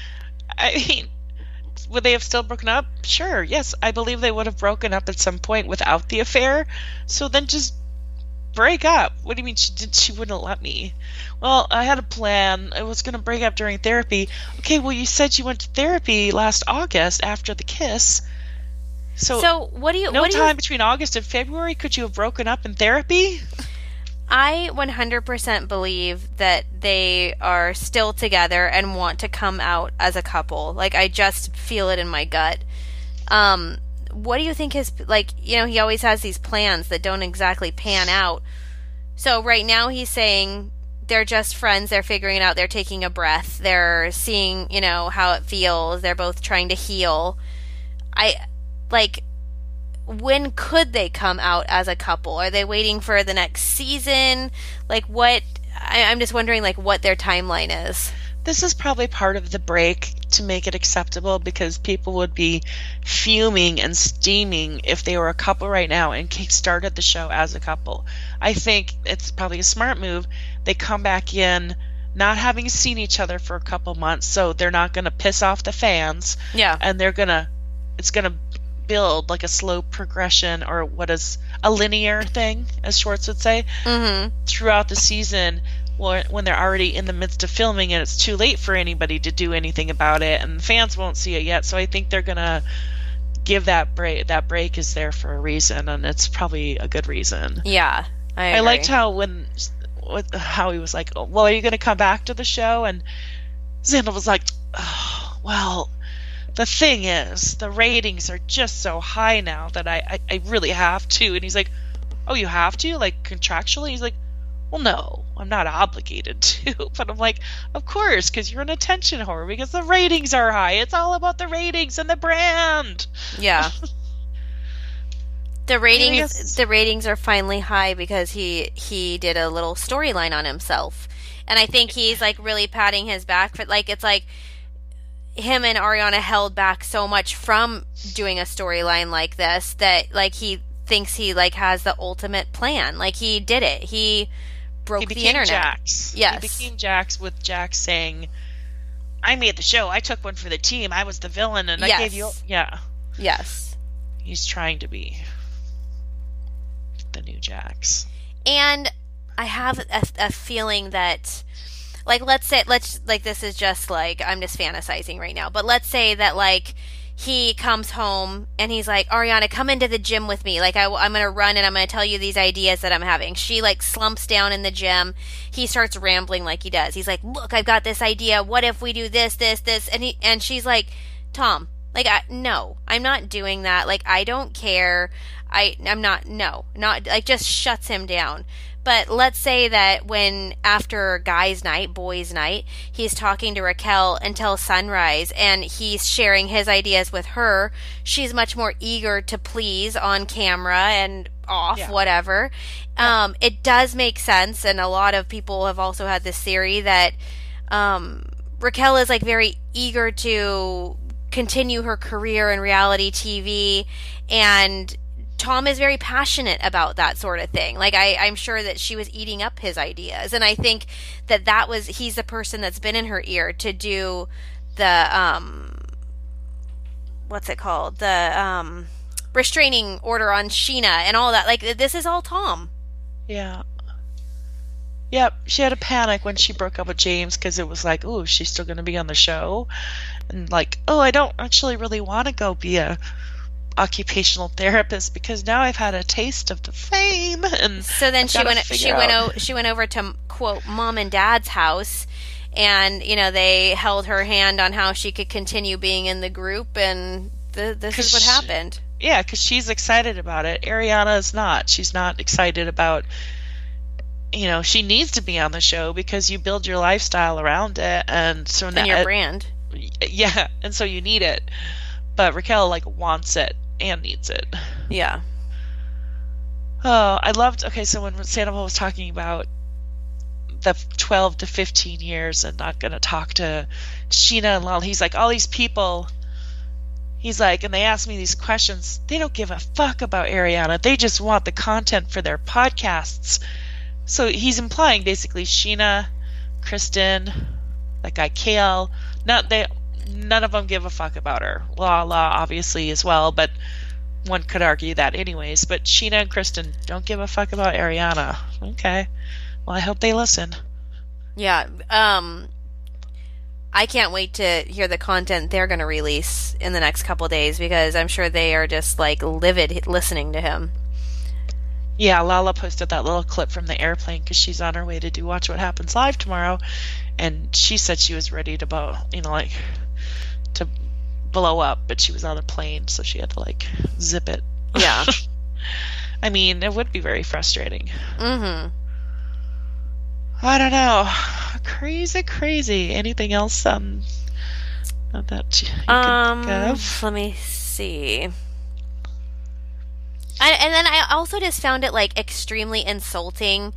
I mean, would they have still broken up? Sure, yes. I believe they would have broken up at some point without the affair. So then just break up. What do you mean she did she wouldn't let me? Well, I had a plan. I was going to break up during therapy. Okay, well you said you went to therapy last August after the kiss. So, So, what do you, no what do time you, between August and February could you have broken up in therapy? I 100% believe that they are still together and want to come out as a couple. Like, I just feel it in my gut. Um, what do you think his, like, you know, he always has these plans that don't exactly pan out. So right now he's saying they're just friends, they're figuring it out, they're taking a breath, they're seeing, you know, how it feels, they're both trying to heal. I, like, when could they come out as a couple? Are they waiting for the next season? Like what? I, I'm just wondering, like what their timeline is. This is probably part of the break to make it acceptable because people would be fuming and steaming if they were a couple right now and started the show as a couple. I think it's probably a smart move. They come back in not having seen each other for a couple months, so they're not going to piss off the fans. Yeah. And they're going to, it's going to build like a slow progression or what is a linear thing, as Schwartz would say, Mm-hmm. throughout the season when when they're already in the midst of filming and it's too late for anybody to do anything about it and the fans won't see it yet. So I think they're going to give that break that break is there for a reason and it's probably a good reason. Yeah. I, I liked how when Howie was like, oh, "Well, are you going to come back to the show?" And Xander was like, oh, "Well, the thing is, the ratings are just so high now that I, I I really have to." And he's like, "Oh, you have to, like contractually?" He's like, "Well, no, I'm not obligated to." But I'm like, "Of course, because you're an attention whore. Because the ratings are high. It's all about the ratings and the brand." Yeah. The ratings Yes. the ratings are finally high because he he did a little storyline on himself. And I think he's like really patting his back for like it's like him and Ariana held back so much from doing a storyline like this that like he thinks he like has the ultimate plan. Like he did it. He broke he the became internet. Jax. Yes. He became Jax with Jax saying, I made the show. I took one for the team. I was the villain and I gave you Yeah. Yes. He's trying to be the new Jax. and I have a, a feeling that, like, let's say, let's like this is just like I'm just fantasizing right now, but let's say that like he comes home and he's like, Ariana, come into the gym with me. Like, I, I'm gonna run and I'm gonna tell you these ideas that I'm having. She like slumps down in the gym. He starts rambling like he does. He's like, Look, I've got this idea. What if we do this, this, this? And he and she's like, Tom, like, I, no, I'm not doing that. Like, I don't care. I, I'm not, no, not, like, just shuts him down. But let's say that when after guys' night, boys' night, he's talking to Raquel until sunrise and he's sharing his ideas with her. She's much more eager to please on camera and off, Yeah. whatever. Um, it does make sense. And a lot of people have also had this theory that, um, Raquel is like very eager to continue her career in reality TV and Tom is very passionate about that sort of thing. Like I, I'm sure that she was eating up his ideas, and I think that that was he's the person that's been in her ear to do the um, what's it called the um, restraining order on Scheana and all that. Like this is all Tom. Yeah. Yep, she had a panic when she broke up with James because it was like, oh, she's still going to be on the show, and like, oh, I don't actually really want to go be a occupational therapist because now I've had a taste of the fame, and So then I've she went. She went. out- O- she went over to quote mom and dad's house, and you know they held her hand on how she could continue being in the group, and th- this is what she- happened. yeah, because she's excited about it. Ariana is not. She's not excited about. You know, she needs to be on the show because you build your lifestyle around it, and so now And your brand. yeah, and so you need it. But Raquel like wants it and needs it. Yeah. Oh, I loved. Okay, so when Sandoval was talking about the 12 to 15 years and not going to talk to Scheana and Lal, he's like, all these people. He's like, and they ask me these questions. They don't give a fuck about Ariana. They just want the content for their podcasts. So he's implying basically Scheana, Kristen, that guy Kale. Not they. None of them give a fuck about her. La La obviously as well, but one could argue that anyways. But Scheana and Kristen don't give a fuck about Ariana. Okay. Well, I hope they listen. Yeah. Um I can't wait to hear the content they're going to release in the next couple days because I'm sure they are just like livid listening to him. Yeah, Lala posted that little clip from the airplane because she's on her way to do Watch What Happens Live tomorrow, and she said she was ready to blow, you know, like to blow up, but she was on a plane, so she had to like zip it. Yeah. I mean, it would be very frustrating. mhm. I don't know. Crazy, crazy. Anything else um that you can Um think of? let me see. I, and then I also just found it like extremely insulting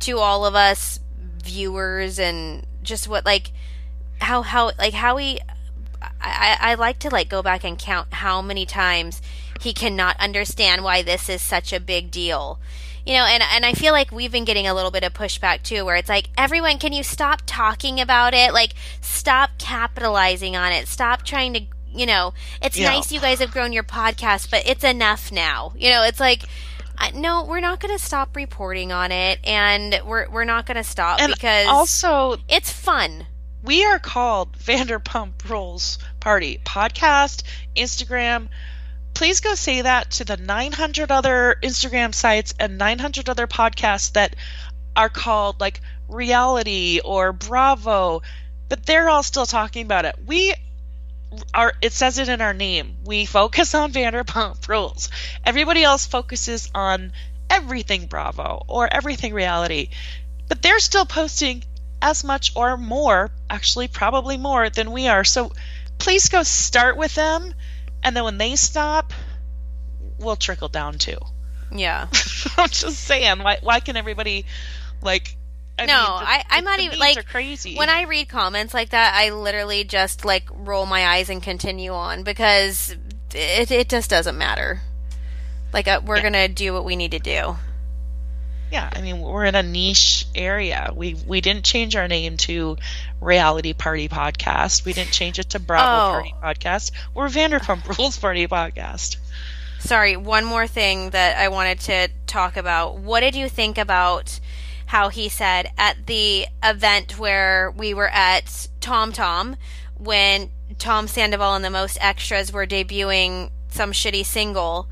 to all of us viewers and just what like how how like how he I, I like to like go back and count how many times he cannot understand why this is such a big deal. You know, and and I feel like we've been getting a little bit of pushback too, where it's like, everyone, can you stop talking about it? Like, stop capitalizing on it. Stop trying to, you know, it's Yeah. nice you guys have grown your podcast, but it's enough now. You know, it's like, I- no, we're not going to stop reporting on it, and we're we're not going to stop And because also, it's fun. We are called Vanderpump Rules Party Podcast, Instagram. Please go say that to the 900 other Instagram sites and 900 other podcasts that are called like Reality or Bravo, but they're all still talking about it. We are, it says it in our name. We focus on Vanderpump Rules. Everybody else focuses on everything Bravo or everything reality, but they're still posting as much or more, actually, probably more than we are. So please go start with them, and then when they stop, we'll trickle down too. Yeah. I'm just saying, why, why can everybody, like, I No, mean, the- I- I'm not even- like, crazy. when I read comments like that, I literally just like roll my eyes and continue on because it it just doesn't matter. Like uh, we're Yeah. gonna do what we need to do. Yeah, I mean, we're in a niche area. We we didn't change our name to Reality Party Podcast. We didn't change it to Bravo Oh. Party Podcast. We're Vanderpump Rules Party Podcast. Sorry, one more thing that I wanted to talk about. What did you think about how he said at the event where we were at Tom Tom when Tom Sandoval and the Most Extras were debuting some shitty single?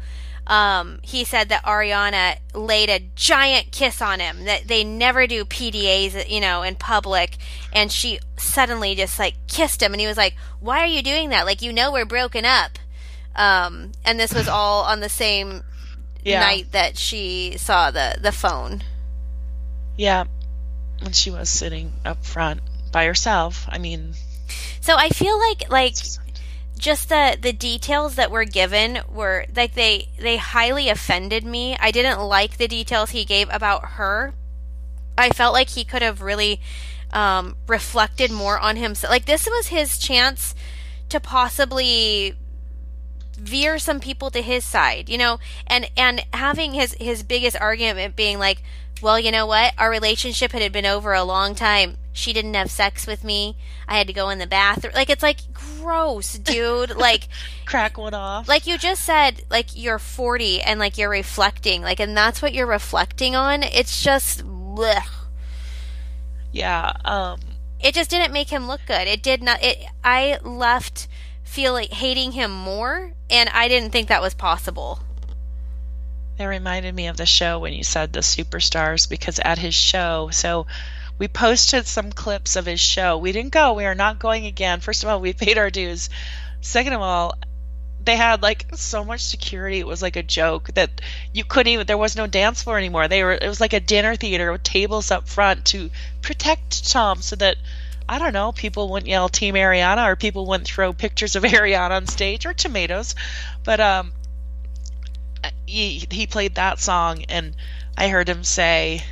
Um, he said that Ariana laid a giant kiss on him, that they never do PDAs, you know, in public. And she suddenly just like kissed him and he was like, why are you doing that? Like, you know, we're broken up. Um, and this was all on the same Yeah. night that she saw the, the phone. Yeah. When she was sitting up front by herself. I mean, So I feel like, like, just the the details that were given were like they they highly offended me. I didn't like the details he gave about her. I felt like he could have really um, reflected more on himself. Like this was his chance to possibly veer some people to his side, you know, and and having his his biggest argument being like, well, you know what, our relationship had been over a long time. She didn't have sex with me. I had to go in the bathroom. Like it's like gross, dude. like crack one off. like you just said, like you're 40 and like you're reflecting, like, and that's what you're reflecting on. It's just, blech. yeah. Um, it just didn't make him look good. It did not. It. I left feeling hating him more, and I didn't think that was possible. That reminded me of the show when you said the superstars because at his show, so we posted some clips of his show. We didn't go. We are not going again. First of all, we paid our dues. Second of all, they had like so much security. It was like a joke that you couldn't even. There was no dance floor anymore. They were. It was like a dinner theater with tables up front to protect Tom, so that I don't know, people wouldn't yell Team Ariana or people wouldn't throw pictures of Ariana on stage or tomatoes. But um, he, he played that song and I heard him say,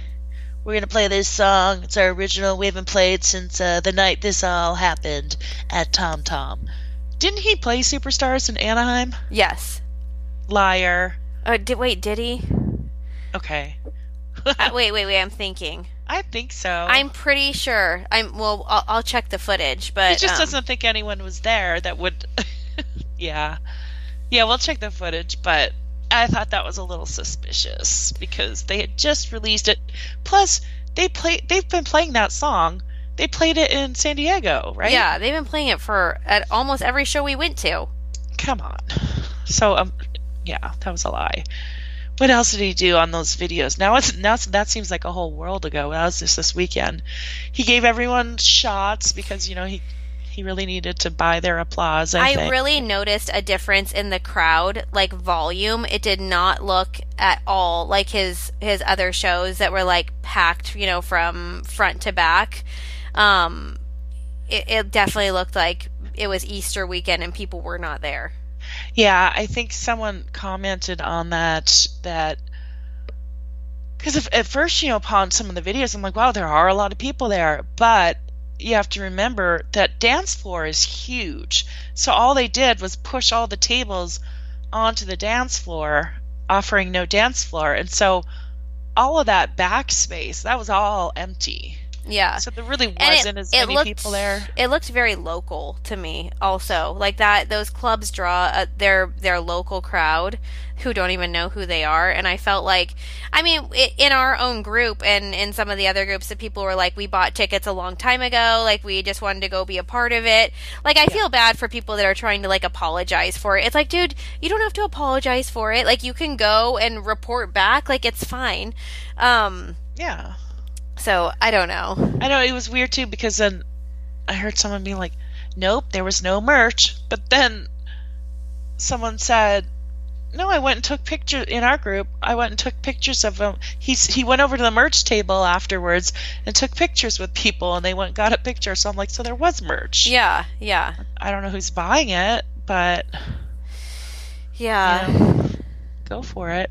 "We're gonna play this song. It's our original. We haven't played since uh, the night this all happened at Tom Tom." Didn't he play Superstars in Anaheim? Yes. Liar. Uh, did wait? Did he? Okay, uh, wait, wait, wait. I'm thinking. I think so. I'm pretty sure. I'm. Well, I'll, I'll check the footage, but He just um, doesn't think anyone was there that would. yeah, yeah. We'll check the footage, but I thought that was a little suspicious because they had just released it. Plus, they play. They've been playing that song. They played it in San Diego, right? Yeah, they've been playing it for at almost every show we went to. Come on. So um, yeah, that was a lie. What else did he do on those videos? Now it's now that seems like a whole world ago. That was just this weekend. He gave everyone shots because you know he he really needed to buy their applause. I, I really noticed a difference in the crowd, like volume. It did not look at all like his his other shows that were like packed, you know, from front to back. Um, it, it definitely looked like it was Easter weekend and people were not there. Yeah, I think someone commented on that that because at first, you know, upon some of the videos, I'm like, wow, there are a lot of people there, but you have to remember that dance floor is huge. So all they did was push all the tables onto the dance floor, offering no dance floor, and so all of that backspace that was all empty. Yeah. So there really wasn't as many looked, people there. It looked very local to me, also. Like that, those clubs draw uh their their local crowd who don't even know who they are, and I felt like, I mean, i in our own group and in some of the other groups, that people were like, we bought tickets a long time ago, like we just wanted to go be a part of it. Like I feel bad for people that are trying to like apologize for it. It's like, dude, you don't have to apologize for it. Like you can go and report back, like it's fine. Um, Yeah. So I don't know. I know it was weird too because then I heard someone being like, "Nope, there was no merch." But then someone said, "No, I went and took pictures in our group. I went and took pictures of him. He's he went over to the merch table afterwards and took pictures with people, and they went and got a picture." So I'm like, "So there was merch." Yeah, yeah, I don't know who's buying it, but yeah. you know, go for it.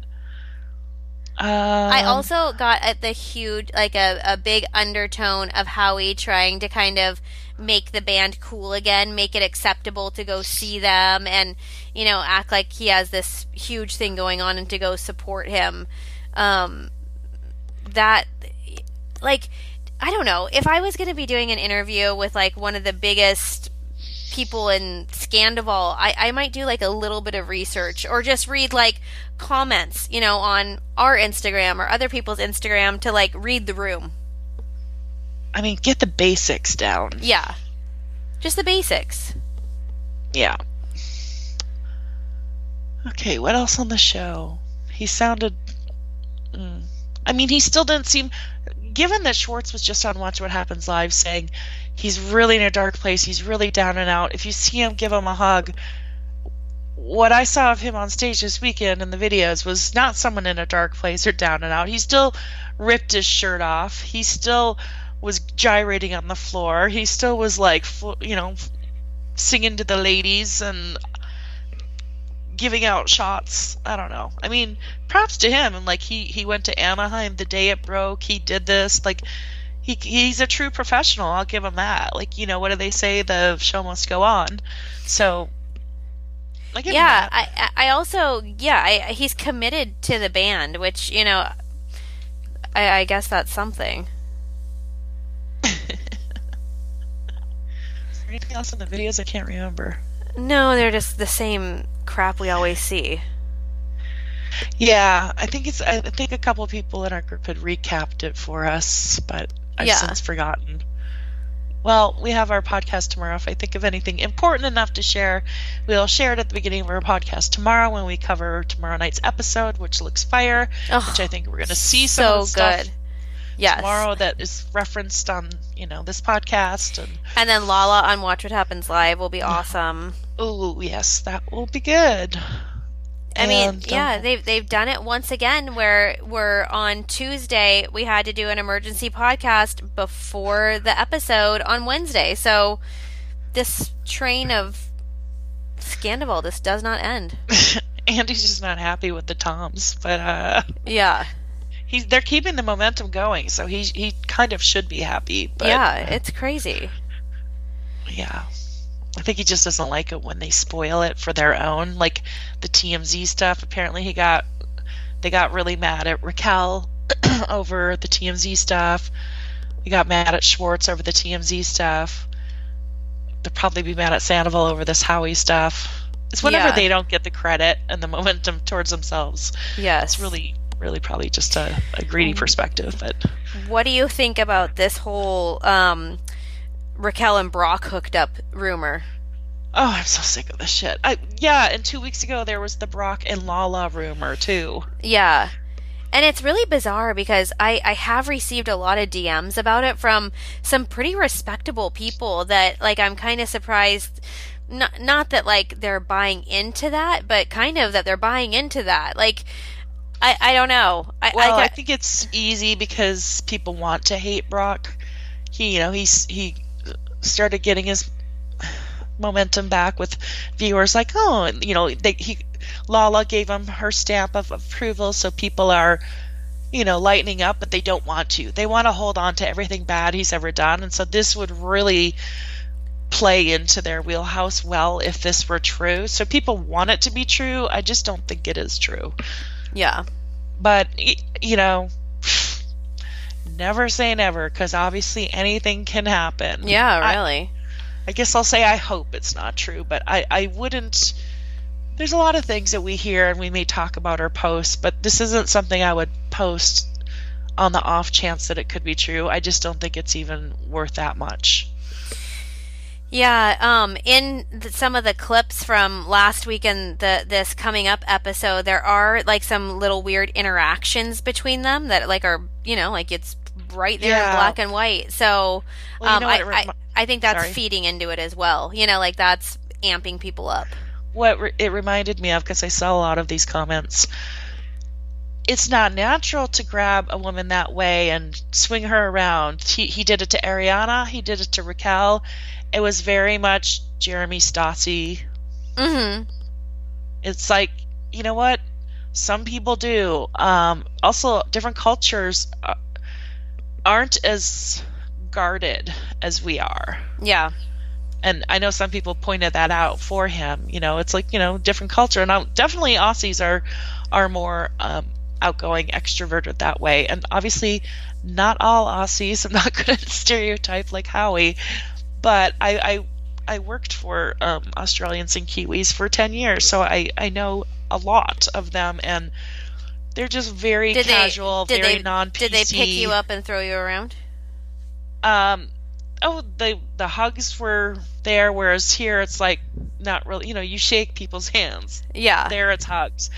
Um, I also got at the huge, like a, a big undertone of Howie trying to kind of make the band cool again, make it acceptable to go see them, and you know act like he has this huge thing going on and to go support him. Um, that, like, I don't know if I was going to be doing an interview with like one of the biggest people in Scandival, I, I might do like a little bit of research or just read like comments, you know, on our Instagram or other people's Instagram to like read the room. I mean, get the basics down. Yeah. Just the basics. Yeah. Okay, what else on the show? He sounded. Mm, I mean, he still didn't seem. Given that Schwartz was just on Watch What Happens Live saying he's really in a dark place, he's really down and out. If you see him, give him a hug. What I saw of him on stage this weekend in the videos was not someone in a dark place or down and out. He still ripped his shirt off. He still was gyrating on the floor. He still was like, you know, singing to the ladies and giving out shots. I don't know. I mean, props to him. And like he he went to Anaheim the day it broke. He did this. Like he he's a true professional. I'll give him that. Like you know what do they say? The show must go on. So. I Yeah. I I also yeah, I, he's committed to the band, which, you know, I, I guess that's something. Is there anything else in the videos? I can't remember. No, they're just the same crap we always see. Yeah, I think it's. I think a couple of people in our group had recapped it for us, but I've Yeah. since forgotten. Well, we have our podcast tomorrow. If I think of anything important enough to share, we'll share it at the beginning of our podcast tomorrow when we cover tomorrow night's episode, which looks fire. Oh, which I think we're going to see some so of the stuff good. Yes. tomorrow that is referenced on you know this podcast. And And then Lala on Watch What Happens Live will be awesome. oh yes, that will be good. I mean, And, um, yeah, they've they've done it once again. Where where on Tuesday we had to do an emergency podcast before the episode on Wednesday. So this train of Scandival, this does not end. Andy's just not happy with the toms, but uh, Yeah, he's they're keeping the momentum going, so he he kind of should be happy. But yeah, it's crazy. yeah. I think he just doesn't like it when they spoil it for their own. Like the TMZ stuff. Apparently, he got they got really mad at Raquel over the TMZ stuff. We got mad at Schwartz over the TMZ stuff. They'll probably be mad at Sandoval over this Howie stuff. It's whenever Yeah. they don't get the credit and the momentum towards themselves. Yes. It's really, really probably just a, a greedy perspective. But What do you think about this whole um, Raquel and Brock hooked up rumor? oh, I'm so sick of this shit. I, yeah, and two weeks ago there was the Brock and Lala rumor too. Yeah. And it's really bizarre because I, I have received a lot of DMs about it from some pretty respectable people that like I'm kind of surprised not not that like they're buying into that, but kind of that they're buying into that. Like I, I don't know. I, Well, I, I, think it's easy because people want to hate Brock. He, you know, he's he started getting his momentum back with viewers like, oh, you know, they, he Lala gave him her stamp of approval, so people are, you know, lightening up, but they don't want to. They want to hold on to everything bad he's ever done, and so this would really play into their wheelhouse well if this were true. So people want it to be true. I just don't think it is true. Yeah. But you know, never say never because obviously anything can happen. Yeah, really. I, I, guess I'll say I hope it's not true, but I I wouldn't. There's a lot of things that we hear and we may talk about or post, but this isn't something I would post on the off chance that it could be true. I just don't think it's even worth that much. Yeah, um, in the, some of the clips from last week and the this coming up episode, there are like some little weird interactions between them that like are you know like it's right there Yeah. in black and white. So Well, you um, know I, it I I think that's Sorry. feeding into it as well. You know, like that's amping people up. what re- it reminded me of because I saw a lot of these comments. It's not natural to grab a woman that way and swing her around. He he did it to Ariana. He did it to Raquel. It was very much Jeremy Stassi. Mm-hmm. It's like you know what some people do. Um, also, different cultures uh, aren't as guarded as we are Yeah. and I know some people pointed that out for him. You know, it's like you know different culture, and i definitely Aussies are are more um, outgoing, extroverted that way, and obviously not all Aussies. I'm not going to stereotype like Howie, but I I, I worked for um, Australians and Kiwis for ten years, so I I know a lot of them, and they're just very Did casual, they did very they non. did they pick you up and throw you around? um oh the the hugs were there whereas here it's like not really you know you shake people's hands Yeah. there it's hugs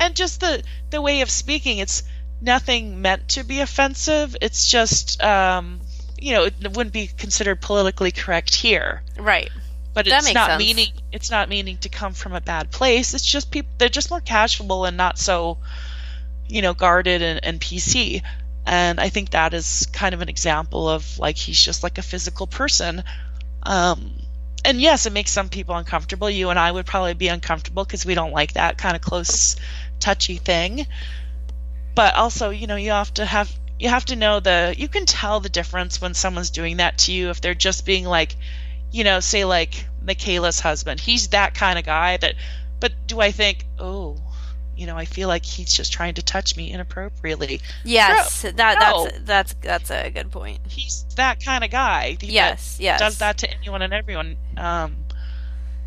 and just the the way of speaking it's nothing meant to be offensive it's just um you know it wouldn't be considered politically correct here Right. but That it's not sense. meaning it's not meaning to come from a bad place it's just people they're just more casual and not so you know guarded and, and pc and i think that is kind of an example of like he's just like a physical person. Um and yes it makes some people uncomfortable. You and i would probably be uncomfortable because we don't like that kind of close touchy thing. But also you know you have to have you have to know the you can tell the difference when someone's doing that to you if they're just being like you know say like michaela's husband. He's that kind of guy that but do i think oh you know i feel like he's just trying to touch me inappropriately Yes. that no. that's that's that's a good point. he's that kind of guy Yes. Yes. does that to anyone and everyone um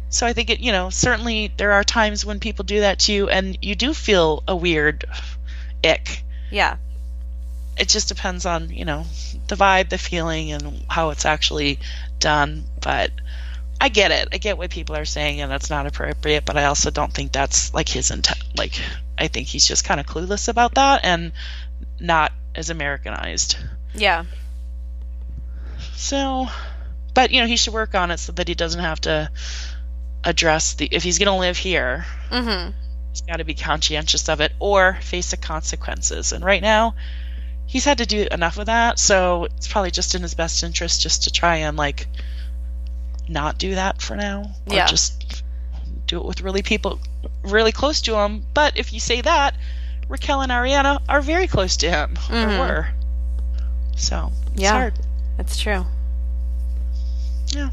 so i think it you know certainly there are times when people do that to you and you do feel a weird ick Yeah. it just depends on you know the vibe the feeling and how it's actually done but i get it i get what people are saying and that's not appropriate but i also don't think that's like his intent like i think he's just kind of clueless about that and not as americanized Yeah. so but you know he should work on it so that he doesn't have to address the if he's going to live here Mm-hmm. he's got to be conscientious of it or face the consequences. And right now, he's had to do enough of that, so it's probably just in his best interest just to try and like not do that for now, or Yeah. just do it with really people really close to him. But if you say that, Raquel and Ariana are very close to him, Mhm. or were. So it's Yeah. That's true. Yeah.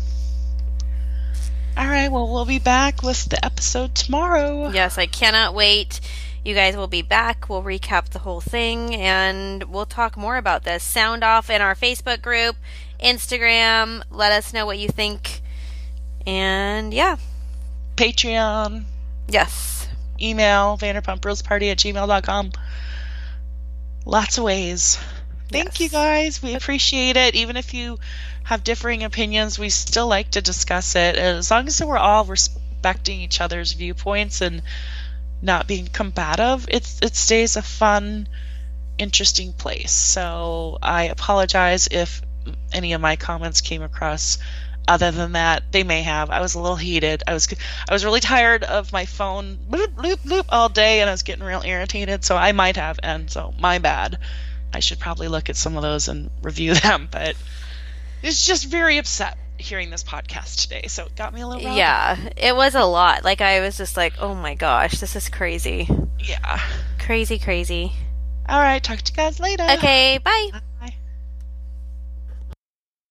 All right. Well, we'll be back with the episode tomorrow. Yes, I cannot wait. You guys will be back. We'll recap the whole thing and we'll talk more about this. Sound off in our Facebook group, Instagram. Let us know what you think. And yeah. Patreon. Yes. email vanderpumprosparty at gmail.com lots of ways thank Yes. you guys we appreciate it even if you have differing opinions we still like to discuss it and as long as we're all respecting each other's viewpoints and not being combative it's it stays a fun interesting place so i apologize if any of my comments came across other than that they may have i was a little heated i was i was really tired of my phone bloop bloop bloop all day and i was getting real irritated so i might have and so my bad i should probably look at some of those and review them but it's just very upset hearing this podcast today, so it got me a little. riled. Yeah, it was a lot. Like I was just like, oh my gosh, this is crazy, Yeah. crazy, crazy. All right. Talk to you guys later. Okay, bye.